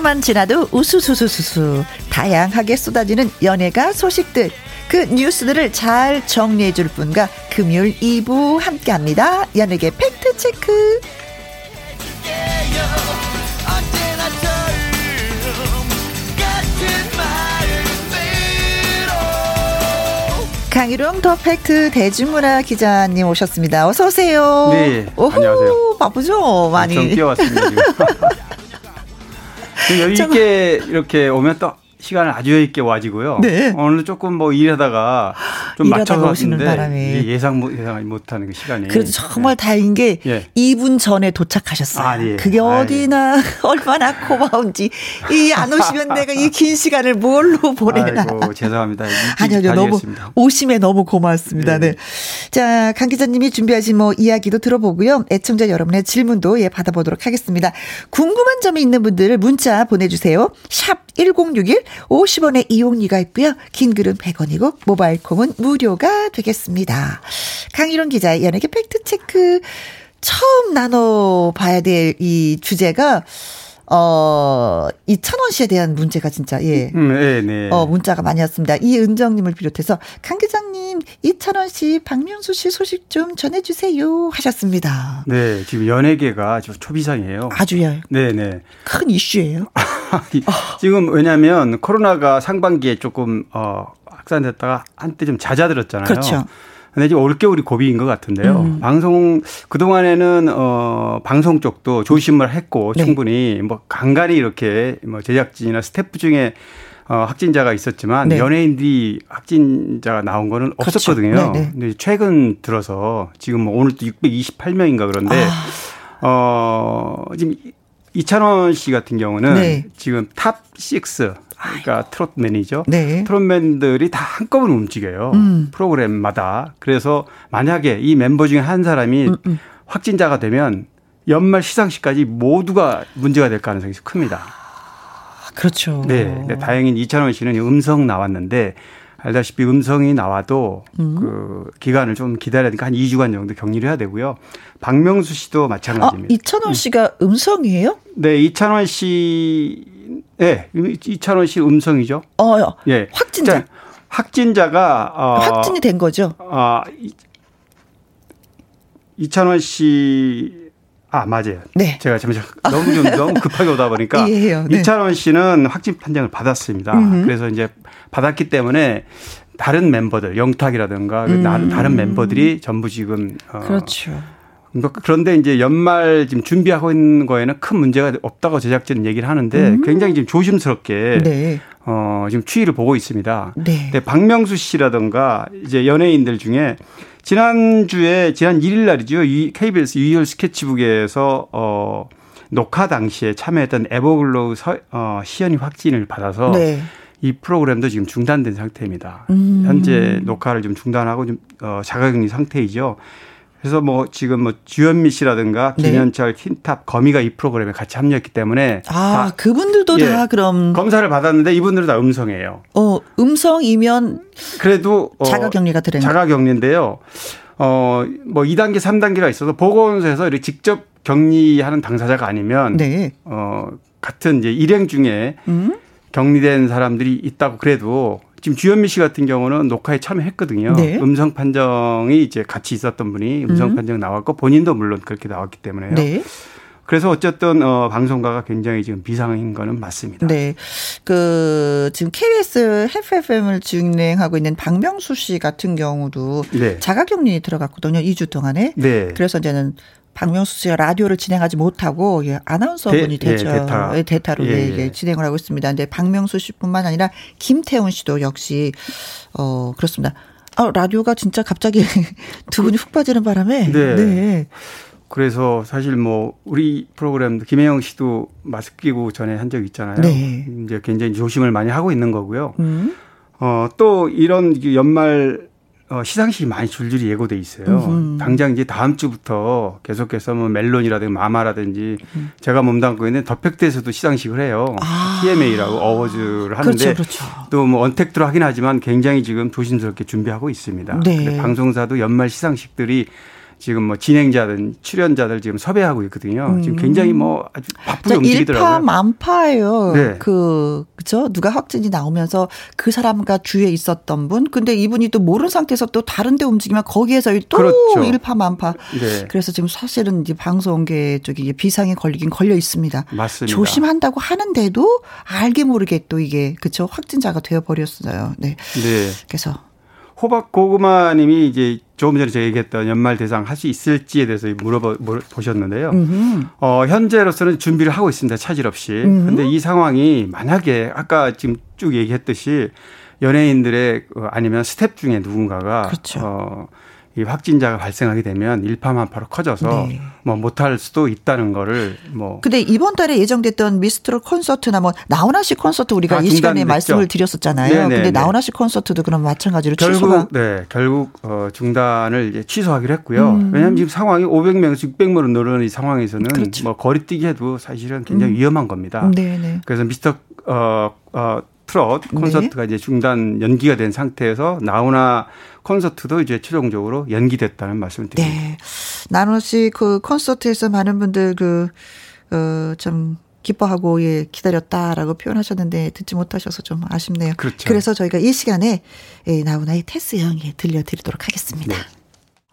하루만 지나도 우수수수수수 다양하게 쏟아지는 연예가 소식들 그 뉴스들을 잘 정리해 줄 분과 금요일 2부 함께합니다. 연예계 팩트 체크 같은 마음으로 강희룡 더 팩트 대중문화 기자님 오셨습니다. 어서 오세요. 네, 오호, 안녕하세요. 바쁘죠? 많이. 엄청 뛰어왔습니다. 좀 여유 있게 이렇게 오면 또 시간을 아주 있게 와지고요. 네. 오늘 조금 뭐 일하다가 좀 일하다가 맞춰서 오시는 바람에. 예상 못 예상 못하는 그 시간이. 그래도 정말 다행인 게 예. 2분 전에 도착하셨어요. 아, 예. 그게. 어디나 얼마나 고마운지 이 안 오시면 내가 이 긴 시간을 뭘로 보내나. 아이고 죄송합니다. 아니요, 아니요, 너무. 오심에 너무 고맙습니다. 네. 네. 자, 강 기자님이 준비하신 뭐 이야기도 들어보고요. 애청자 여러분의 질문도 예 받아보도록 하겠습니다. 궁금한 점이 있는 분들 문자 보내주세요. 샵 #1061 50원의 이용료가 있고요. 긴 글은 100원이고 모바일 콩은 무료가 되겠습니다. 강일원 기자의 연예계 팩트 체크 처음 나눠봐야 될 이 주제가 어 이찬원 씨에 대한 문제가 진짜 예. 음, 네, 네. 어, 문자가 많이 왔습니다. 이은정님을 비롯해서 강 기자님, 이찬원 씨, 박명수 씨 소식 좀 전해주세요 하셨습니다. 네, 지금 연예계가 아주 초비상이에요. 아주요 네, 네. 큰 이슈예요. 지금 왜냐하면 코로나가 상반기에 조금 어 확산됐다가 한때 좀 잦아들었잖아요. 그렇죠. 근데 지금 올겨울이 고비인 것 같은데요. 음. 방송 그동안에는 어 방송 쪽도 조심을 했고 네. 충분히 뭐 간간히 이렇게 뭐 제작진이나 스태프 중에 어 확진자가 있었지만 네. 연예인들이 확진자가 나온 거는 그렇죠. 없었거든요. 네, 네. 근데 최근 들어서 지금 뭐 오늘 또 628명인가 그런데 아. 어 지금 이찬원 씨 같은 경우는 네. 지금 탑 6, 그러니까 트롯맨이죠. 네. 트롯맨들이 다 한꺼번에 움직여요. 음. 프로그램마다. 그래서 만약에 이 멤버 중에 한 사람이 음, 확진자가 되면 연말 시상식까지 모두가 문제가 될 가능성이 큽니다. 그렇죠. 네. 네, 다행히 이찬원 씨는 음성 나왔는데 알다시피 음성이 나와도 그 기간을 좀 기다려야 되니까 한 2주간 정도 격리를 해야 되고요. 박명수 씨도 아, 마찬가지입니다. 이찬원 씨가 음 성이에요? 네, 이찬원 씨, 네, 이찬원 씨 음성이죠. 어, 예. 확진자. 자, 확진자가 어, 확진이 된 거죠. 아 이- 이찬원 씨. 아 맞아요. 네. 제가 잠시 너무 좀 너무 급하게 오다 보니까 이해해요. 네. 이찬원 씨는 확진 판정을 받았습니다. 음흠. 그래서 이제 받았기 때문에 다른 멤버들 영탁이라든가 그 음. 나- 다른 멤버들이 전부 지금 어, 그렇죠. 그러니까 그런데 이제 연말 지금 준비하고 있는 거에는 큰 문제가 없다고 제작진은 얘기를 하는데 굉장히 지금 조심스럽게 음. 네. 어, 지금 추이를 보고 있습니다. 네. 근데 박명수 씨라든가 이제 연예인들 중에 지난주에 지난 1일 날이죠. 이 KBS 유희열 스케치북에서 어 녹화 당시에 참여했던 에버글로우 서, 어, 시연이 확진을 받아서 네. 이 프로그램도 지금 중단된 상태입니다. 음. 현재 녹화를 좀 중단하고 좀 어, 자가격리 상태이죠. 그래서 뭐 지금 뭐 주현미 씨라든가 네. 김현철, 틴탑, 거미가 이 프로그램에 같이 합류했기 때문에 아, 다 그분들도 예. 다 그럼, 검사를 받았는데 이분들은 다 음성이에요. 어, 음성이면 그래도 어, 자가격리가 들어요. 자가격리인데요. 어, 뭐 2단계, 3단계가 있어서 보건소에서 이렇게 직접 격리하는 당사자가 아니면 네. 어, 같은 이제 일행 중에 음? 격리된 사람들이 있다고 그래도 지금 주현미 씨 같은 경우는 녹화에 참여했거든요. 네. 음성 판정이 이제 같이 있었던 분이 음성 판정 나왔고 본인도 물론 그렇게 나왔기 때문에요. 네. 그래서 어쨌든 어 방송가가 굉장히 지금 비상인 거는 맞습니다. 네. 그 지금 KBS FFM을 진행하고 있는 박명수 씨 같은 경우도 네. 자가 격리 들어갔거든요. 2주 동안에. 네. 그래서 이제는 박명수 씨가 라디오를 진행하지 못하고 예, 아나운서분이 대- 예, 되죠. 대타. 예, 대타로 예, 예, 예. 예, 진행을 하고 있습니다. 근데 박명수 씨뿐만 아니라 김태훈 씨도 역시 어 그렇습니다. 아, 라디오가 진짜 갑자기 두 분이 훅 빠지는 바람에 네. 네. 그래서 사실 뭐 우리 프로그램도 김혜영 씨도 마스크 끼고 전에 한 적 있잖아요. 네. 이제 굉장히 조심을 많이 하고 있는 거고요. 음. 어, 또 이런 그 연말 어, 시상식이 많이 줄줄이 예고돼 있어요. 음흠. 당장 이제 다음 주부터 계속해서 뭐 멜론이라든지 마마라든지 음. 제가 몸담고 있는 더팩트에서도 시상식을 해요. TMA라고 어워즈를 하는데 아. 그렇죠, 그렇죠. 또뭐 언택트로 하긴 하지만 굉장히 지금 조심스럽게 준비하고 있습니다. 네. 방송사도 연말 시상식들이 지금 뭐 진행자든 출연자들 지금 섭외하고 있거든요. 지금 굉장히 뭐 아주 바쁘게 움직이더라고요. 일파만파예요. 네. 그 그죠? 누가 확진이 나오면서 그 사람과 주위에 있었던 분, 근데 이분이 또 모르는 상태에서 또 다른데 움직이면 거기에서 또 그렇죠. 일파만파. 네. 그래서 지금 사실은 이제 방송계 쪽이 비상에 걸리긴 걸려 있습니다. 맞습니다. 조심한다고 하는데도 알게 모르게 또 이게 그쵸 확진자가 되어 버렸어요. 네. 네. 그래서 호박 고구마님이 이제 조금 전에 제가 얘기했던 연말 대상 할 수 있을지에 대해서 물어보 보셨는데요. 음. 어, 현재로서는 준비를 하고 있습니다. 차질 없이. 음. 근데 이 상황이 만약에 아까 지금 쭉 얘기했듯이 연예인들의 어, 아니면 스텝 중에 누군가가 그렇죠. 어, 이 확진자가 발생하게 되면 일파만파로 커져서 네. 뭐 못할 수도 있다는 거를 뭐 근데 이번 달에 예정됐던 미스트롯 콘서트나 뭐 나훈아 씨 콘서트 우리가 다 이 시간에 중단됐죠. 말씀을 드렸었잖아요. 네네, 근데 네. 나훈아 씨 콘서트도 그럼 마찬가지로 취소가 결국 네 결국 어 중단을 이제 취소하기로 했고요. 음. 왜냐하면 지금 상황이 500명에서 600명으로 늘어나는 이 상황에서는 그렇죠. 뭐 거리두기 해도 사실은 굉장히 위험한 겁니다. 네네. 그래서 미스터 어, 어 트롯 네. 콘서트가 이제 중단 연기가 된 상태에서 나훈아 콘서트도 이제 최종적으로 연기됐다는 말씀을 드립니다. 네. 나훈아 씨 그 콘서트에서 많은 분들 그 어 좀 기뻐하고 예 기다렸다라고 표현하셨는데 듣지 못하셔서 좀 아쉽네요. 그렇죠. 래서 저희가 이 시간에 예, 나훈아의 테스 형이 들려드리도록 하겠습니다. 네.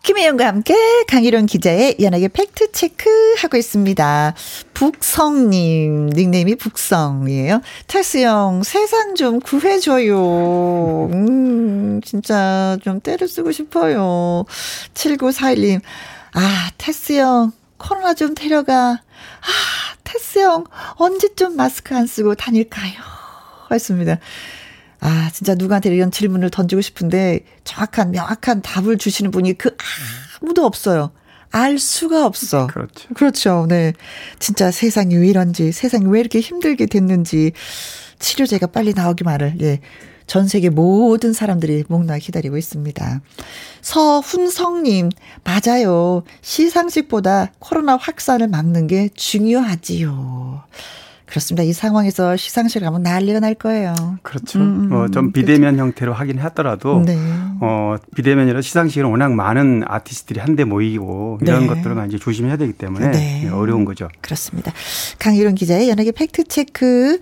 김혜영과 함께 강희룡 기자의 연예계 팩트 체크 하고 있습니다. 북성님 닉네임이 북성이에요. 테스 형 세상 좀 구해줘요. 음 진짜 좀 때를 쓰고 싶어요. 7941님 아 테스 형 코로나 좀 데려가. 아 테스 형 언제쯤 마스크 안 쓰고 다닐까요? 했습니다. 아, 진짜 누구한테 이런 질문을 던지고 싶은데 정확한, 명확한 답을 주시는 분이 그 아무도 없어요. 알 수가 없어. 그렇죠. 그렇죠. 네. 진짜 세상이 왜 이런지, 세상이 왜 이렇게 힘들게 됐는지, 치료제가 빨리 나오기만을, 예. 전 세계 모든 사람들이 목나 기다리고 있습니다. 서훈성님, 맞아요. 시상식보다 코로나 확산을 막는 게 중요하지요. 그렇습니다. 이 상황에서 시상식 가면 난리가 날 거예요. 그렇죠. 음, 뭐좀 비대면 형태로 하긴 하더라도 네. 어 비대면이라 시상식은 워낙 많은 아티스트들이 한데 모이고 이런 네. 것들은 이제 조심해야 되기 때문에 네. 어려운 거죠. 그렇습니다. 강희룡 기자의 연예계 팩트 체크.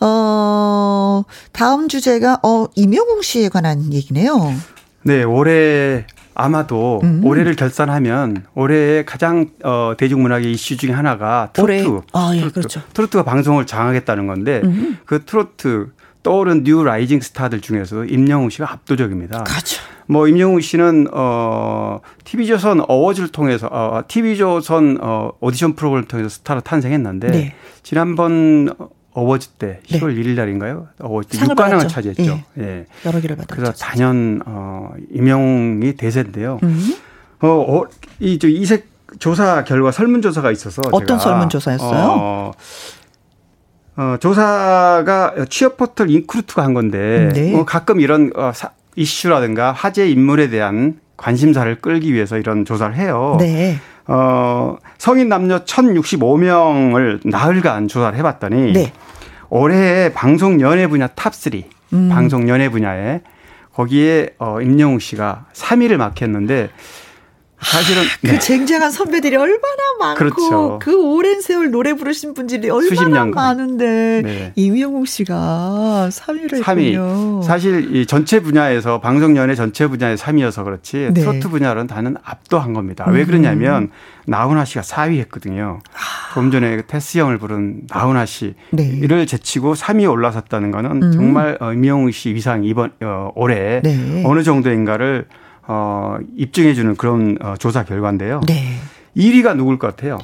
어, 다음 주제가, 어, 임영웅 씨에 관한 얘기네요. 네, 올해 아마도 음. 올해를 결산하면 올해의 가장 어, 대중문화의 이슈 중에 하나가. 트로트. 아, 예, 트로트. 그렇죠. 트로트가 방송을 장악했다는 건데 음. 그 트로트 떠오른 new rising star들 중에서 임영웅 씨가 압도적입니다. 그렇죠. 뭐 임영웅 씨는 어 TV조선 어워즈를 통해서 어 TV조선 어 오디션 프로그램을 통해서 스타로 탄생했는데 네. 지난번 어워즈 때 네. 10월 1일 날인가요? 어워즈 때 상을 6관왕을 받았죠. 차지했죠. 예. 여러 개를 받았죠. 그래서 단연 어 임영웅이 대세인데요. 음. 어, 어, 이, 저, 이색 조사 결과 설문 조사가 있어서. 어떤 제가, 설문 조사였어요? 어, 어, 조사가 취업 포털 인크루트가 한 건데. 네. 어, 가끔 이런 어, 사, 이슈라든가 화제 인물에 대한 관심사를 끌기 위해서 이런 조사를 해요. 네. 어, 성인 남녀 1065명을 나흘간 조사를 해봤더니. 네. 올해 방송 연예 분야 top 3. 음. 방송 연예 분야에 거기에 어, 임영웅 씨가 3위를 맡겼는데 사실은 그 네. 쟁쟁한 선배들이 얼마나 많고 그렇죠. 그 오랜 세월 노래 부르신 분들이 얼마나. 많은데 네. 이명웅 씨가 3위를 3위. 했군요. 사실 이 전체 분야에서 방송 연예 전체 분야에 3위여서 그렇지 네. 트로트 분야로는 다는 압도한 겁니다. 왜 그러냐면 나훈아 씨가 4위 했거든요. 조금 전에 그 테스 형을 부른 나훈아 씨 네. 이를 제치고 3위에 올라섰다는 거는 음. 정말 어, 임영웅 씨 위상이 이번 어, 올해 네. 어느 정도인가를 어, 입증해 주는 그런 어, 조사 결과인데요. 네. 1위가 누굴 것 같아요?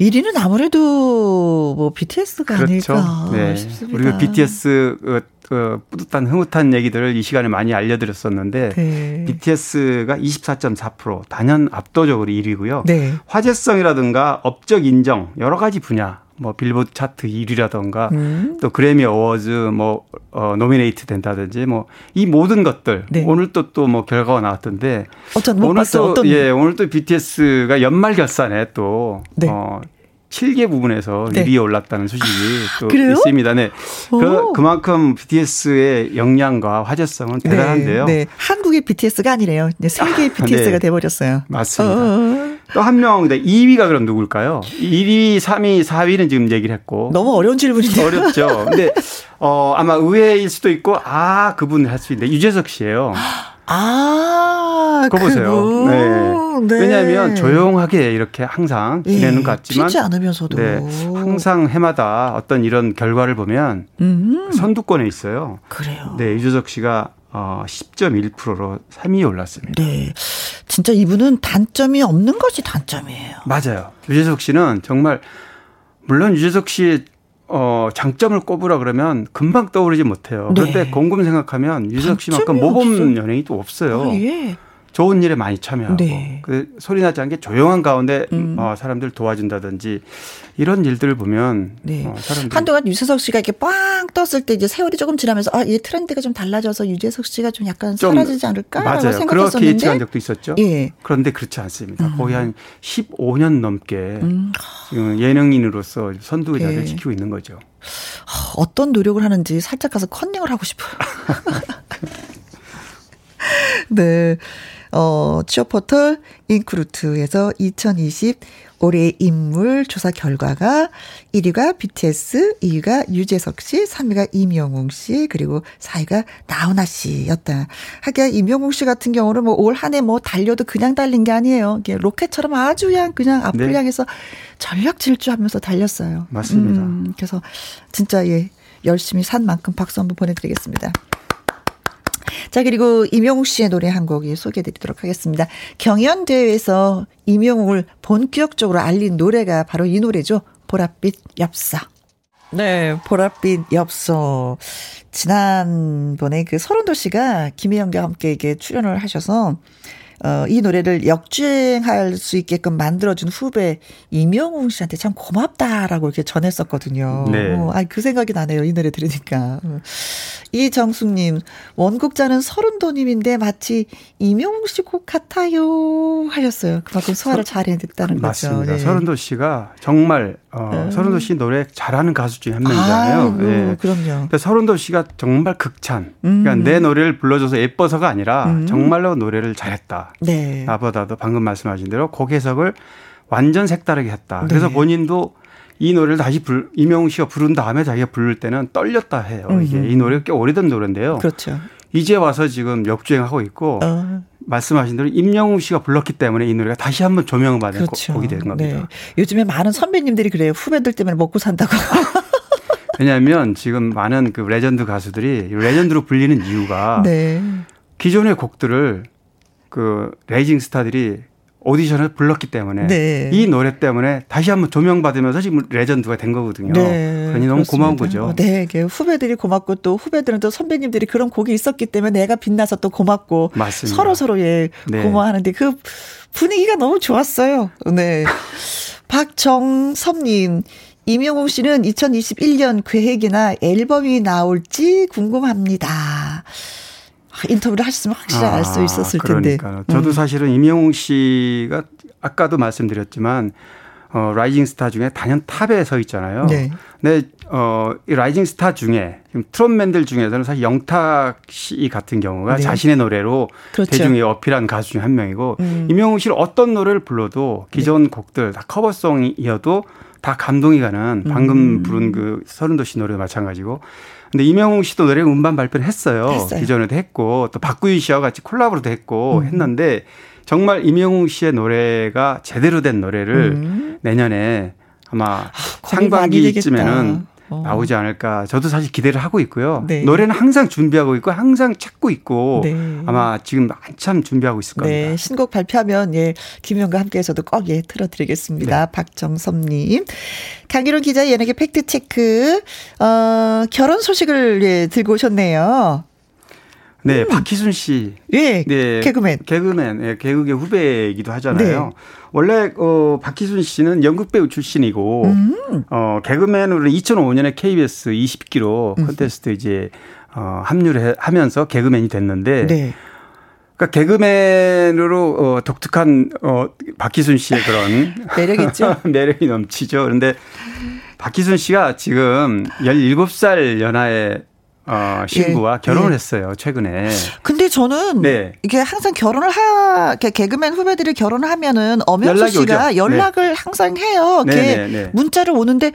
1위는 아무래도 뭐 BTS가 그렇죠. 아닐까 네. 싶습니다. 우리가 BTS 어, 어, 뿌듯한 흐뭇한 얘기들을 이 시간에 많이 알려드렸었는데 네. BTS가 24.4% 단연 압도적으로 1위고요. 네. 화제성이라든가 업적 인정 여러 가지 분야 뭐 빌보드 차트 1위라든가 음. 또 그래미 어워즈 뭐 어, 노미네이트 된다든지 뭐 이 모든 것들 네. 오늘 또 또 뭐 결과가 나왔던데 어떤 못 오늘 봤어요. 또 어떤 예 오늘 또 BTS가 연말 결산에 또 네. 어, 7개 부분에서 네. 1위에 올랐다는 소식이 또 그래요? 있습니다. 네. 오. 그, 그만큼 BTS의 역량과 화제성은 대단한데요. 네, 네. 한국의 BTS가 아니래요. 세계의 BTS가 네. 돼버렸어요. 맞습니다. 어, 또 한 명, 2위가 그럼 누굴까요? 1위, 3위, 4위는 지금 얘기를 했고. 너무 어려운 질문인데. 어렵죠. 근데, 어, 아마 의외일 수도 있고, 아, 그분 할 수 있는데, 유재석 씨예요 아, 그거 보세요. 그분. 네. 왜냐하면 조용하게 이렇게 항상 지내는 예, 것 같지만, 튀지 않으면서도. 네, 항상 해마다 어떤 이런 결과를 보면 음, 선두권에 있어요. 그래요. 네, 유재석 씨가 어, 10.1%로 3위에 올랐습니다. 네. 진짜 이분은 단점이 없는 것이 단점이에요. 맞아요. 유재석 씨는 정말 물론 유재석 씨 어, 장점을 꼽으라 그러면 금방 떠오르지 못해요. 네. 그런데 곰곰 생각하면 유재석 씨만큼 모범 없어요. 연예인이 또 없어요. 어, 예. 좋은 일에 많이 참여하고 네. 그 소리 나지 않게 조용한 가운데 음. 어, 사람들 도와준다든지 이런 일들을 보면 네. 어, 사람들 한동안 유재석 씨가 이렇게 빵 떴을 때 이제 세월이 조금 지나면서 아, 이 트렌드가 좀 달라져서 유재석 씨가 좀 약간 좀 사라지지 않을까라고 맞아요. 그렇게 생각했었는데. 예측한 적도 있었죠. 예. 그런데 그렇지 않습니다. 거의 한 15년 넘게 음, 지금 예능인으로서 선두 자리를 네. 지키고 있는 거죠. 어떤 노력을 하는지 살짝 가서 컨닝을 하고 싶어요. 네. 어, 취업 포털 인크루트에서 2020 올해의 인물 조사 결과가 1위가 BTS, 2위가 유재석 씨, 3위가 이명웅 씨, 그리고 4위가 나훈아 씨였다. 하기야 이명웅 씨 같은 경우는 뭐 올 한 해 뭐 달려도 그냥 달린 게 아니에요. 이게 로켓처럼 아주 그냥 그냥 앞을 네. 향해서 전력 질주하면서 달렸어요. 맞습니다. 음, 그래서 진짜 예 열심히 산 만큼 박수 한번 보내드리겠습니다. 자 그리고 임영웅 씨의 노래 한 곡이 소개해 드리도록 하겠습니다. 경연대회에서 임영웅을 본격적으로 알린 노래가 바로 이 노래죠. 보랏빛 엽서. 네, 보랏빛 엽서. 지난번에 그 서른도 씨가 김혜영과 함께 이게 출연을 하셔서 어, 이 노래를 역주행할 수 있게끔 만들어준 후배 이명웅 씨한테 참 고맙다라고 이렇게 전했었거든요. 네. 어, 아, 그 생각이 나네요. 이 노래 들으니까. 어. 이정숙님, 원곡자는 서른도님인데 마치 이명웅 씨 곡 같아요. 하셨어요. 그만큼 소화를 잘 해냈다는 거죠. 맞습니다. 네. 서른도 씨가 정말 어, 음. 서른도 씨 노래 잘하는 가수 중에 한 명이잖아요. 아이고, 예. 그럼요. 근데 서른도 씨가 정말 극찬. 음. 그러니까 내 노래를 불러줘서 예뻐서가 아니라 음. 정말로 노래를 잘했다. 네. 나보다도 방금 말씀하신 대로 곡 해석을 완전 색다르게 했다. 그래서 네. 본인도 이 노래를 다시 불, 임영웅 씨가 부른 다음에 자기가 부를 때는 떨렸다 해요. 이게 음흠. 이 노래가 꽤 오래된 노래인데요. 그렇죠. 이제 와서 지금 역주행하고 있고 어, 말씀하신 대로 임영웅 씨가 불렀기 때문에 이 노래가 다시 한번 조명을 받은 그렇죠. 곡이 된 겁니다. 네. 요즘에 많은 선배님들이 그래요. 후배들 때문에 먹고 산다고. 왜냐하면 지금 많은 그 레전드 가수들이 레전드로 불리는 이유가 네. 기존의 곡들을 그 rising star들이 오디션을 불렀기 때문에 네. 이 노래 때문에 다시 한번 조명받으면서 지금 레전드가 된 거거든요. 네, 그러니 너무 고마운 그렇습니다. 거죠. 어, 네, 이게 후배들이 고맙고 또 후배들은 또 선배님들이 그런 곡이 있었기 때문에 내가 빛나서 또 고맙고 맞습니다. 서로 서로 예 네. 고마워하는데 그 분위기가 너무 좋았어요. 네. 박정섭님. 임영웅 씨는 2021년 계획이나 앨범이 나올지 궁금합니다. 아, 인터뷰를 하셨으면 확실히 알수 있었을 텐데. 그러니까요. 저도 음. 사실은 임영웅 씨가 아까도 말씀드렸지만 어, rising star 중에 단연 top에 서 있잖아요. 네. 근데 어, 이 rising star 중에 지금 트롯맨들 중에서는 사실 영탁 씨 같은 경우가 네. 자신의 노래로 그렇죠. 대중에 어필한 가수 중 한 명이고 음. 임영웅 씨는 어떤 노래를 불러도 기존 곡들 다 cover song이어도 다 감동이 가는 방금 음. 부른 그 설운도 씨 노래도 마찬가지고 근데 임영웅 씨도 노래 음반 발표를 했어요. 했어요. 기존에도 했고 또 박구윤 씨와 같이 콜라보로도 했고 음. 했는데 정말 임영웅 씨의 노래가 제대로 된 노래를 음. 내년에 아마 많이 상반기쯤에는. 어. 나오지 않을까. 저도 사실 기대를 하고 있고요. 네. 노래는 항상 준비하고 있고 항상 찾고 있고 네. 아마 지금 한참 준비하고 있을 겁니다. 네, 신곡 발표하면 예 김영과 함께해서도 꼭예 네. 틀어드리겠습니다. 박정섭님, 강기론 기자 연예계 fact check 어, 결혼 소식을 예 들고 오셨네요. 네, 박휘순 씨. 예, 네, 개그맨. 개그맨, 예, 개그의 후배이기도 하잖아요. 네. 원래 어 박휘순 씨는 연극 배우 출신이고 음. 어 개그맨으로 2005년에 KBS 20기 음. 콘테스트 이제 어 합류를 해- 하면서 개그맨이 됐는데 네. 그러니까 개그맨으로 어 독특한 어 박희순 씨의 그런 매력 있죠? 매력이 넘치죠. 그런데 박희순 씨가 지금 17살 연하의 어 신부와 예, 결혼을 예. 했어요. 최근에. 근데 저는 네. 이게 항상 결혼을 하 개그맨 후배들이 결혼을 하면은 엄영수 씨가 오죠. 연락을 항상 해요. 이렇게 네, 네, 네. 문자를 오는데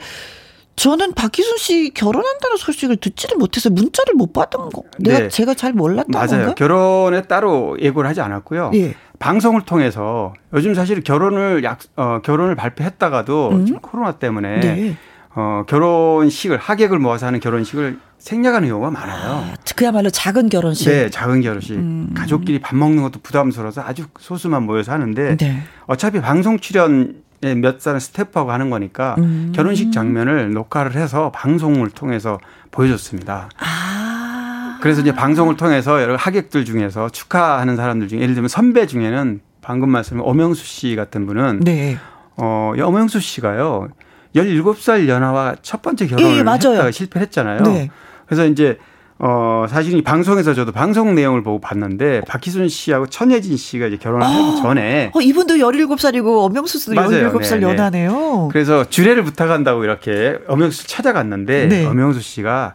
저는 박희순 씨 결혼한다는 소식을 듣지를 못해서 문자를 못 받은 거. 내가 네. 제가 잘 몰랐던 맞아요. 건가? 결혼에 따로 예고를 하지 않았고요. 예. 방송을 통해서 요즘 사실 결혼을 약 어, 결혼을 발표했다가도 음. 지금 코로나 때문에 네. 어, 결혼식을 하객을 모아서 하는 결혼식을 생략하는 경우가 많아요. 아, 그야말로 작은 결혼식. 네, 작은 결혼식. 음. 가족끼리 밥 먹는 것도 부담스러워서 아주 소수만 모여서 하는데 네. 어차피 방송 출연에 몇 사람 스태프하고 하는 거니까 음. 결혼식 장면을 녹화를 해서 방송을 통해서 보여줬습니다. 아. 그래서 이제 방송을 통해서 여러 하객들 중에서 축하하는 사람들 중에 예를 들면 선배 중에는 방금 말씀한 오명수 씨 같은 분은 네. 어, 오명수 씨가요. 17살 연하와 첫 번째 결혼을 예, 맞아요. 했다가 실패했잖아요. 네. 그래서 이제 어 사실 이 방송에서 저도 방송 내용을 보고 봤는데 박희순 씨하고 천예진 씨가 이제 결혼을 하기 전에 어, 이분도 17살이고 엄영수 씨도 맞아요. 17살 네, 네. 연하네요. 그래서 주례를 부탁한다고 이렇게 엄영수 찾아갔는데 네. 엄영수 씨가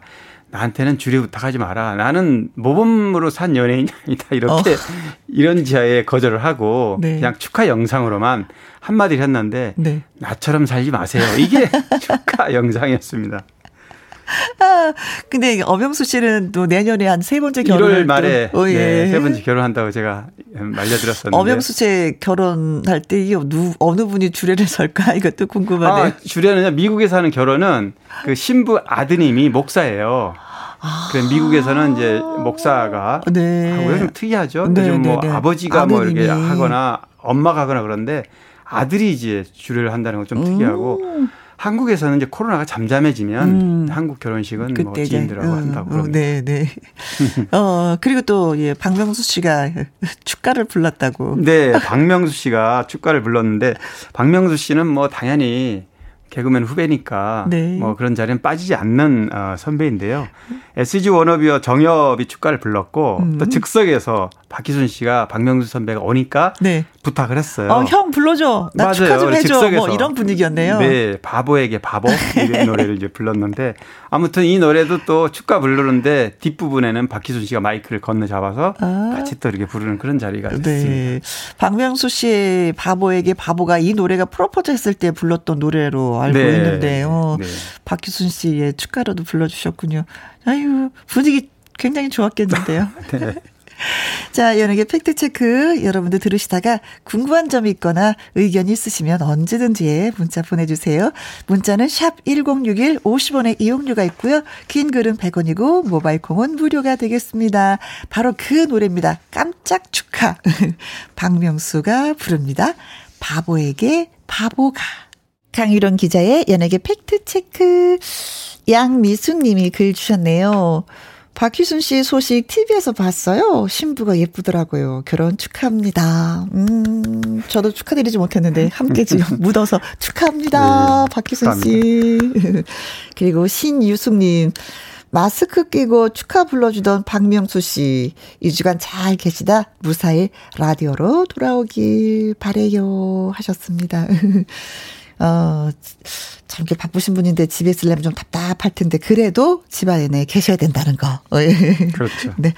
나한테는 주례 부탁하지 마라. 나는 모범으로 산 연예인이 아니다. 이렇게 어. 이런 지하에 거절을 하고 네. 그냥 축하 영상으로만 한마디를 했는데 네. 나처럼 살지 마세요. 이게 축하 영상이었습니다. 아, 근데 엄영수 씨는 또 내년에 한 세 번째 결혼을 1월 말에 또, 어, 예. 네, 세 번째 결혼한다고 제가 말려드렸었는데. 엄영수 씨 결혼할 때이누 어느 분이 주례를 설까 이것도 궁금하네요. 아, 주례는요, 미국에서 하는 결혼은 그 신부 아드님이 목사예요. 그래 미국에서는 이제 목사가 아. 네. 하고요. 좀 특이하죠. 네, 요즘 뭐 네, 네. 아버지가 뭐 이렇게 아드님이. 하거나 엄마가 하거나 그런데 아들이 이제 주례를 한다는 건 좀 특이하고 한국에서는 이제 코로나가 잠잠해지면 음. 한국 결혼식은 뭐 지인들하고 음, 한다고 어, 그럽니다. 네, 네. 어, 그리고 또 예, 박명수 씨가 축가를 불렀다고. 네, 박명수 씨가 축가를 불렀는데 박명수 씨는 뭐 당연히 개그맨 후배니까 네. 뭐 그런 자리는 빠지지 않는 어, 선배인데요. SG 워너비와 정엽이 축가를 불렀고 음. 또 즉석에서 박희순 씨가 박명수 선배가 오니까 네. 부탁을 했어요. 어, 형 불러줘. 나 맞아요. 축하 좀 해줘. 뭐 이런 분위기였네요. 네, 바보에게 바보 이런 노래를 이제 불렀는데 아무튼 이 노래도 또 축가 부르는데 뒷부분에는 박희순 씨가 마이크를 건너 잡아서 아. 같이 또 이렇게 부르는 그런 자리가. 네. 박명수 씨의 바보에게 바보가 이 노래가 프로포즈 했을 때 불렀던 노래로 알고 네. 있는데 요. 네. 박희순 씨의 축가로도 불러주셨군요. 아유, 분위기 굉장히 좋았겠는데요. 네. 자, 연예계 팩트체크 여러분들 들으시다가 궁금한 점이 있거나 의견이 있으시면 언제든지 문자 보내주세요. 문자는 샵 1061 50원의 이용료가 있고요. 긴 글은 100원이고 모바일 콩은 무료가 되겠습니다. 바로 그 노래입니다. 깜짝 축하. 박명수가 부릅니다. 바보에게 바보가. 강유론 기자의 연예계 팩트체크. 양미숙 님이 글 주셨네요. 박희순 씨 소식 TV에서 봤어요. 신부가 예쁘더라고요. 결혼 축하합니다. 음, 저도 축하드리지 못했는데 함께 지금 묻어서 축하합니다. 네, 박희순 씨. 그리고 신유숙님. 마스크 끼고 축하 불러주던 박명수 씨. 이 주간 잘 계시다 무사히 라디오로 돌아오길 바래요. 하셨습니다. 어, 참 이렇게 바쁘신 분인데 집에 있으려면 좀 답답할 텐데 그래도 집안에 계셔야 된다는 거. 어, 예. 그렇죠. 네.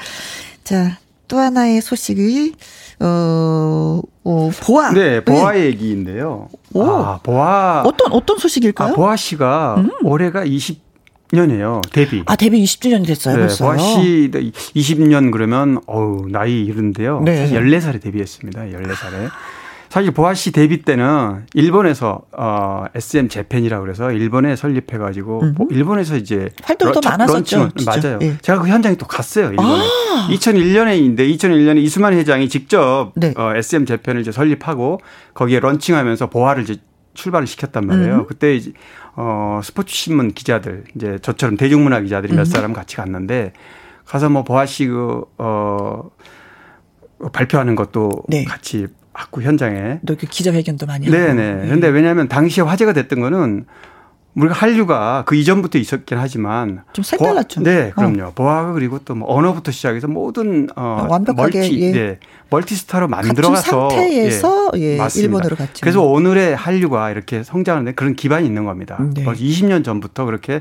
자, 또 하나의 소식이 어, 어 보아. 네, 보아 얘기인데요. 오. 아, 보아. 어떤 어떤 소식일까요? 아, 보아 씨가 올해가 20 년이에요. 데뷔. 아, 데뷔 20주년이 됐어요, 네, 벌써요. 보아 씨 20년 그러면 어우, 나이 이른데요. 네. 사실 14살에 데뷔했습니다. 14살에. 사실 보아 씨 데뷔 때는 일본에서 어 SM 재팬이라고 그래서 일본에 설립해 가지고 뭐 일본에서 이제 더첫 많았었죠. 맞아요. 예. 제가 그 현장에 또 갔어요. 일본에. 아. 2001년에인데 2001년에 이수만 회장이 직접 네. 어, SM 재팬을 이제 설립하고 거기에 런칭하면서 보아를 이제 출발을 시켰단 말이에요. 음. 그때 이제 어 스포츠 신문 기자들 이제 저처럼 대중문화 기자들이 음. 몇 사람 같이 갔는데 가서 뭐 보아 씨그어 발표하는 것도 네. 같이 하고 현장에 너그 기자회견도 많이 하고. 네네. 예. 근데 왜냐하면 당시에 화제가 됐던 거는 우리가 한류가 그 이전부터 있었긴 하지만 좀 색달랐죠. 보아- 네, 그럼요. 보아가 그리고 또 뭐 언어부터 시작해서 모든 어 완벽하게, 멀티 예. 네, 멀티스타로 만들어가서 상태에서 예, 맞습니다. 일본으로 갔죠. 그래서 오늘의 한류가 이렇게 성장하는데 그런 기반이 있는 겁니다. 네. 벌써 20년 전부터 그렇게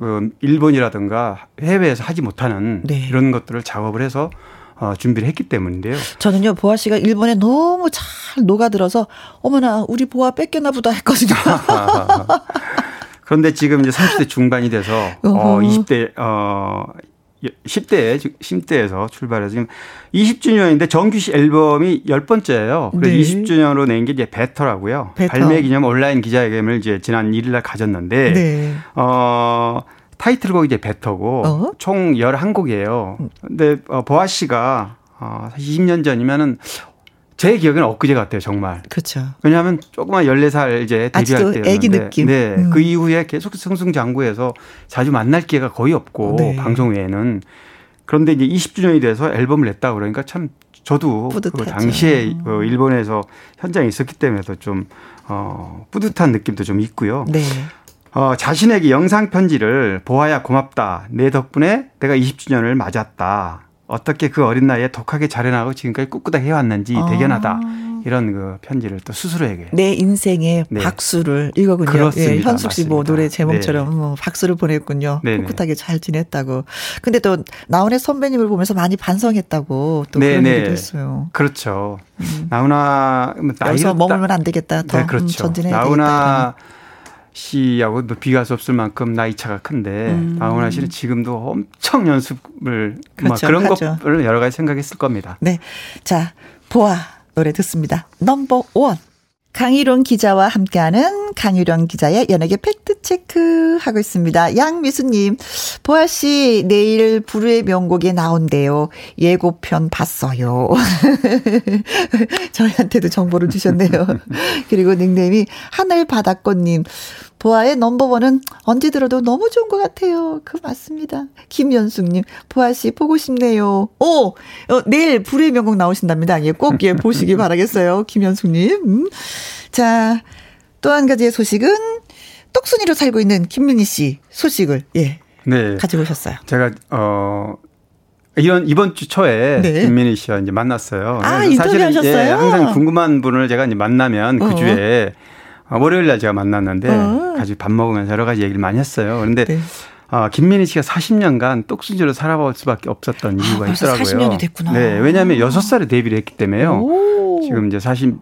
어, 일본이라든가 해외에서 하지 못하는 네. 이런 것들을 작업을 해서 어, 준비를 했기 때문인데요. 저는요 보아 씨가 일본에 너무 잘 녹아들어서 어머나 우리 보아 뺏겼나 보다 했거든요. 그런데 지금 이제 30대 중반이 돼서 어 어허. 20대 어 10대에 10대에서 출발해서 지금 20주년인데 정규 시 앨범이 10번째예요. 그래서 네. 20주년으로 낸 게 이제 베터라고요. 베터. 발매 기념 온라인 기자회견을 이제 지난 1일 날 가졌는데 네. 어 타이틀곡이 이제 베터고 어? 총 11곡이에요. 근데 어, 보아 씨가 어 20년 전이면은 제 기억에는 엊그제 같아요, 정말. 그렇죠. 왜냐하면 조그만 14살 이제 데뷔할 때였는데 애기 느낌. 네. 음. 그 이후에 계속 승승장구해서 자주 만날 기회가 거의 없고 네. 방송 외에는 그런데 이제 20주년이 돼서 앨범을 냈다 그러니까 참 저도 그 뿌듯하죠. 당시에 어, 일본에서 현장에 있었기 때문에도 좀 어, 뿌듯한 느낌도 좀 있고요. 네. 어, 자신에게 영상 편지를 보아야 고맙다. 내 덕분에 내가 20주년을 맞았다. 어떻게 그 어린 나이에 독하게 자라나고 지금까지 꿋꿋하게 해왔는지 아. 대견하다. 이런 그 편지를 또 스스로에게. 내 인생의 네. 박수를 이거군요. 그렇습니다. 예, 현숙 씨 뭐. 노래 제목처럼 뭐 박수를 보냈군요. 네네. 꿋꿋하게 잘 지냈다고. 근데 또 나훈의 선배님을 보면서 많이 반성했다고 또 그런 네네. 얘기도 했어요. 그렇죠. 나훈아 뭐 나이를 여기서 딱- 머물면 안 되겠다. 더 네, 음, 그렇죠. 전진해야 되겠다. 씨하고 뭐 비교할 수 없을 만큼 나이 차가 큰데 나훈아 씨는 지금도 엄청 연습을 막 음. 그렇죠. 그런 하죠. 것을 여러 가지 생각했을 겁니다. 네. 자, 보아 노래 듣습니다. 넘버 원. 강희룡 기자와 함께하는 강희룡 기자의 연예계 팩트체크 하고 있습니다. 양미수님, 보아씨, 내일 불후의 명곡에 나온대요. 예고편 봤어요. 저희한테도 정보를 주셨네요. 그리고 닉네임이 하늘바닷꽃님, 보아의 넘버원은 언제 들어도 너무 좋은 것 같아요. 그 맞습니다. 김연숙님, 보아씨 보고 싶네요. 오! 어, 내일 불의 명곡 나오신답니다. 예, 꼭 예, 보시기 바라겠어요. 김연숙님. 음. 자, 또 한 가지의 소식은 똑순이로 살고 있는 김민희 씨 소식을, 예, 네. 가지고 오셨어요. 제가 어 이런 이번 주 초에 네. 김민희 씨와 이제 만났어요. 아, 사실은 인터뷰하셨어요? 항상 궁금한 분을 제가 이제 만나면 그 어. 주에 어, 월요일 날 제가 만났는데 어. 같이 밥 먹으면서 여러 가지 얘기를 많이 했어요. 그런데 네. 어, 김민희 씨가 40년간 똑순이로 살아볼 수밖에 없었던 아, 이유가 벌써 있더라고요. 40년이 됐구나. 네, 왜냐하면 6살에 데뷔를 했기 때문에요. 오. 지금 이제 40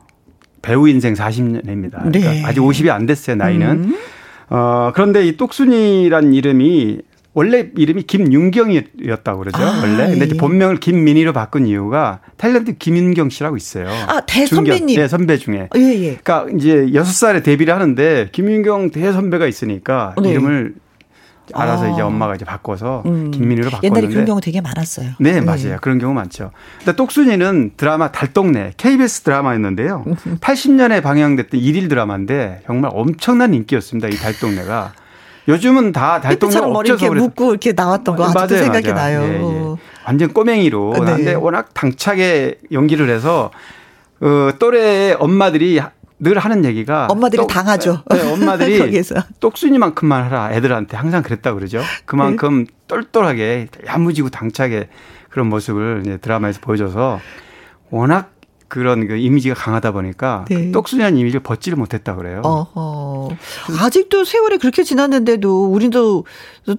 배우 인생 40년입니다. 네. 그러니까 아직 50이 안 됐어요, 나이는. 음. 어, 그런데 이 똑순이란 이름이 원래 이름이 김윤경이었다고 그러죠. 아, 원래. 근데 이제 예. 본명을 김민희로 바꾼 이유가 탤런트 김윤경 씨라고 있어요. 아, 대선배님. 네, 선배 중에. 예, 예. 그러니까 이제 6살에 데뷔를 하는데 김윤경 대선배가 있으니까 네. 이름을 알아서 아. 이제 엄마가 이제 바꿔서 음. 김민희로 바꿨는데 옛날에 그런 경우 되게 많았어요. 네, 예. 맞아요. 그런 경우 많죠. 근데 똑순이는 드라마 달동네 KBS 드라마였는데요. 80년에 방영됐던 일일 드라마인데 정말 엄청난 인기였습니다. 이 달동네가. 요즘은 다 달동네 없어서 이렇게 묶고 이렇게 나왔던 거 아직도 맞아요, 생각이 맞아요. 나요. 예, 예. 완전 꼬맹이로. 네. 근데 워낙 당차게 연기를 해서 어, 또래 엄마들이 늘 하는 얘기가 엄마들이 똑- 당하죠. 네, 엄마들이 거기에서. 똑순이만큼만 하라 애들한테 항상 그랬다 그러죠. 그만큼 네. 똘똘하게 야무지고 당차게 그런 모습을 이제 드라마에서 보여줘서 워낙 그런 그 이미지가 강하다 보니까 네. 그 똑순이라는 이미지를 벗지를 못했다 그래요. 어허. 아직도 세월이 그렇게 지났는데도 우리도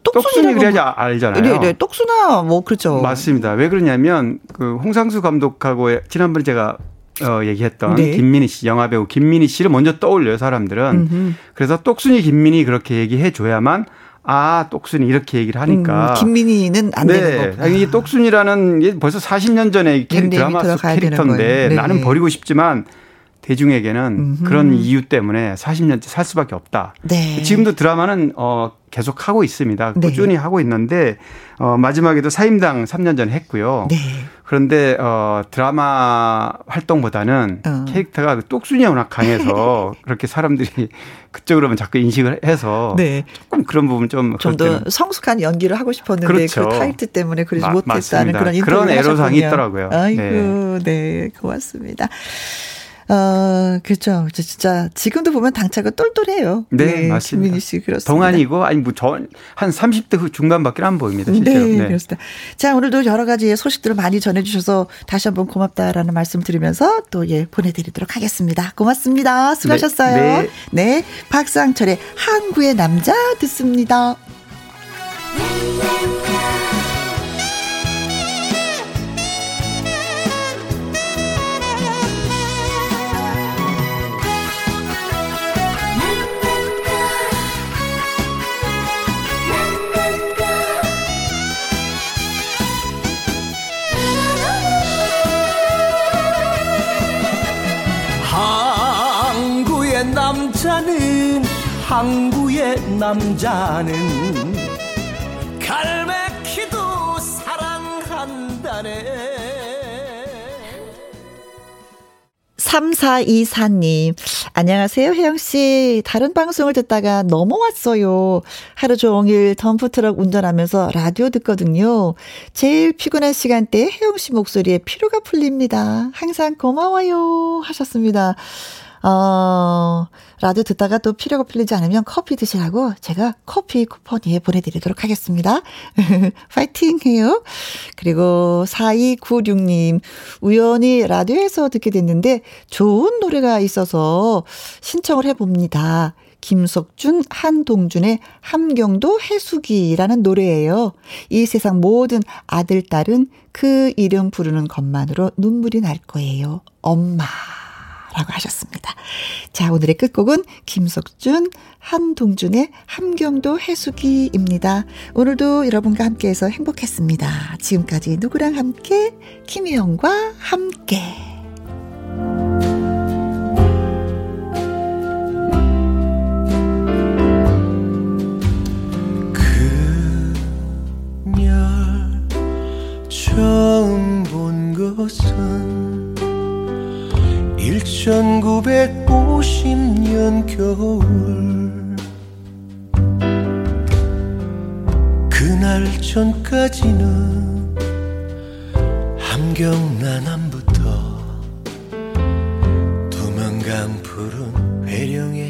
똑순이 그래야지 아- 알잖아요. 네, 네, 똑순아 뭐 그렇죠. 맞습니다. 왜 그러냐면 그 홍상수 감독하고 지난번에 제가 어 얘기했던 네. 김민희 씨 영화 배우 김민희 씨를 먼저 떠올려요 사람들은. 음흠. 그래서 똑순이 김민희 그렇게 얘기해 줘야만 아 똑순이 이렇게 얘기를 하니까. 음, 김민희는 안 네, 되는 거고. 이 똑순이라는 게 벌써 40년 전의 캐- 닉네임이 드라마 속 캐릭터인데. 네. 나는 버리고 싶지만 대중에게는 음흠. 그런 이유 때문에 40년째 살 수밖에 없다. 네. 지금도 드라마는 어 계속 하고 있습니다. 네. 꾸준히 하고 있는데 어 마지막에도 사임당 3년 전에 했고요. 네. 그런데 어 드라마 활동보다는 어. 캐릭터가 그 똑순이가 워낙 강해서 그렇게 사람들이 그쪽으로만 자꾸 인식을 해서 네. 조금 그런 부분 좀 좀 더 성숙한 연기를 하고 싶었는데 그렇죠. 그 타이틀 때문에 그러지 마- 못했다는 맞습니다. 그런 그런 애로사항이. 있더라고요. 아이고, 네. 고맙습니다. 어, 그렇죠. 저 진짜 지금도 보면 당차가 똘똘해요. 네, 맞습니다. 김민희 씨 그렇습니다. 동안이고 아니 뭐저한 30대 후 중반밖에 안 보입니다. 실제로. 네, 그렇습니다. 자, 오늘도 여러 가지 소식들을 많이 전해 주셔서 다시 한번 고맙다라는 말씀 드리면서 또 예, 보내 드리도록 하겠습니다. 고맙습니다. 수고하셨어요. 네, 네. 박상철의 항구의 남자 듣습니다. 항구의 남자는 갈매기도 사랑한다네 3424님, 안녕하세요, 혜영씨. 다른 방송을 듣다가 넘어왔어요. 하루 종일 덤프트럭 운전하면서 라디오 듣거든요. 제일 피곤한 시간대에 혜영씨 목소리에 피로가 풀립니다. 항상 고마워요. 하셨습니다. 어, 라디오 듣다가 또 피로가 풀리지 않으면 커피 드시라고 제가 커피 쿠폰 예 보내드리도록 하겠습니다. 파이팅 해요. 그리고 4296님, 우연히 라디오에서 듣게 됐는데 좋은 노래가 있어서 신청을 해봅니다. 김석준, 한동준의 함경도 해수기라는 노래예요. 이 세상 모든 아들, 딸은 그 이름 부르는 것만으로 눈물이 날 거예요. 엄마. 라고 하셨습니다. 자, 오늘의 끝곡은 김석준, 한동준의 함경도 해수기입니다. 오늘도 여러분과 함께해서 행복했습니다. 지금까지 누구랑 함께? 김혜영과 함께. 처음 본 것은 1950년 겨울. 그날 전까지는 함경난암부터 두만강 푸른 살았다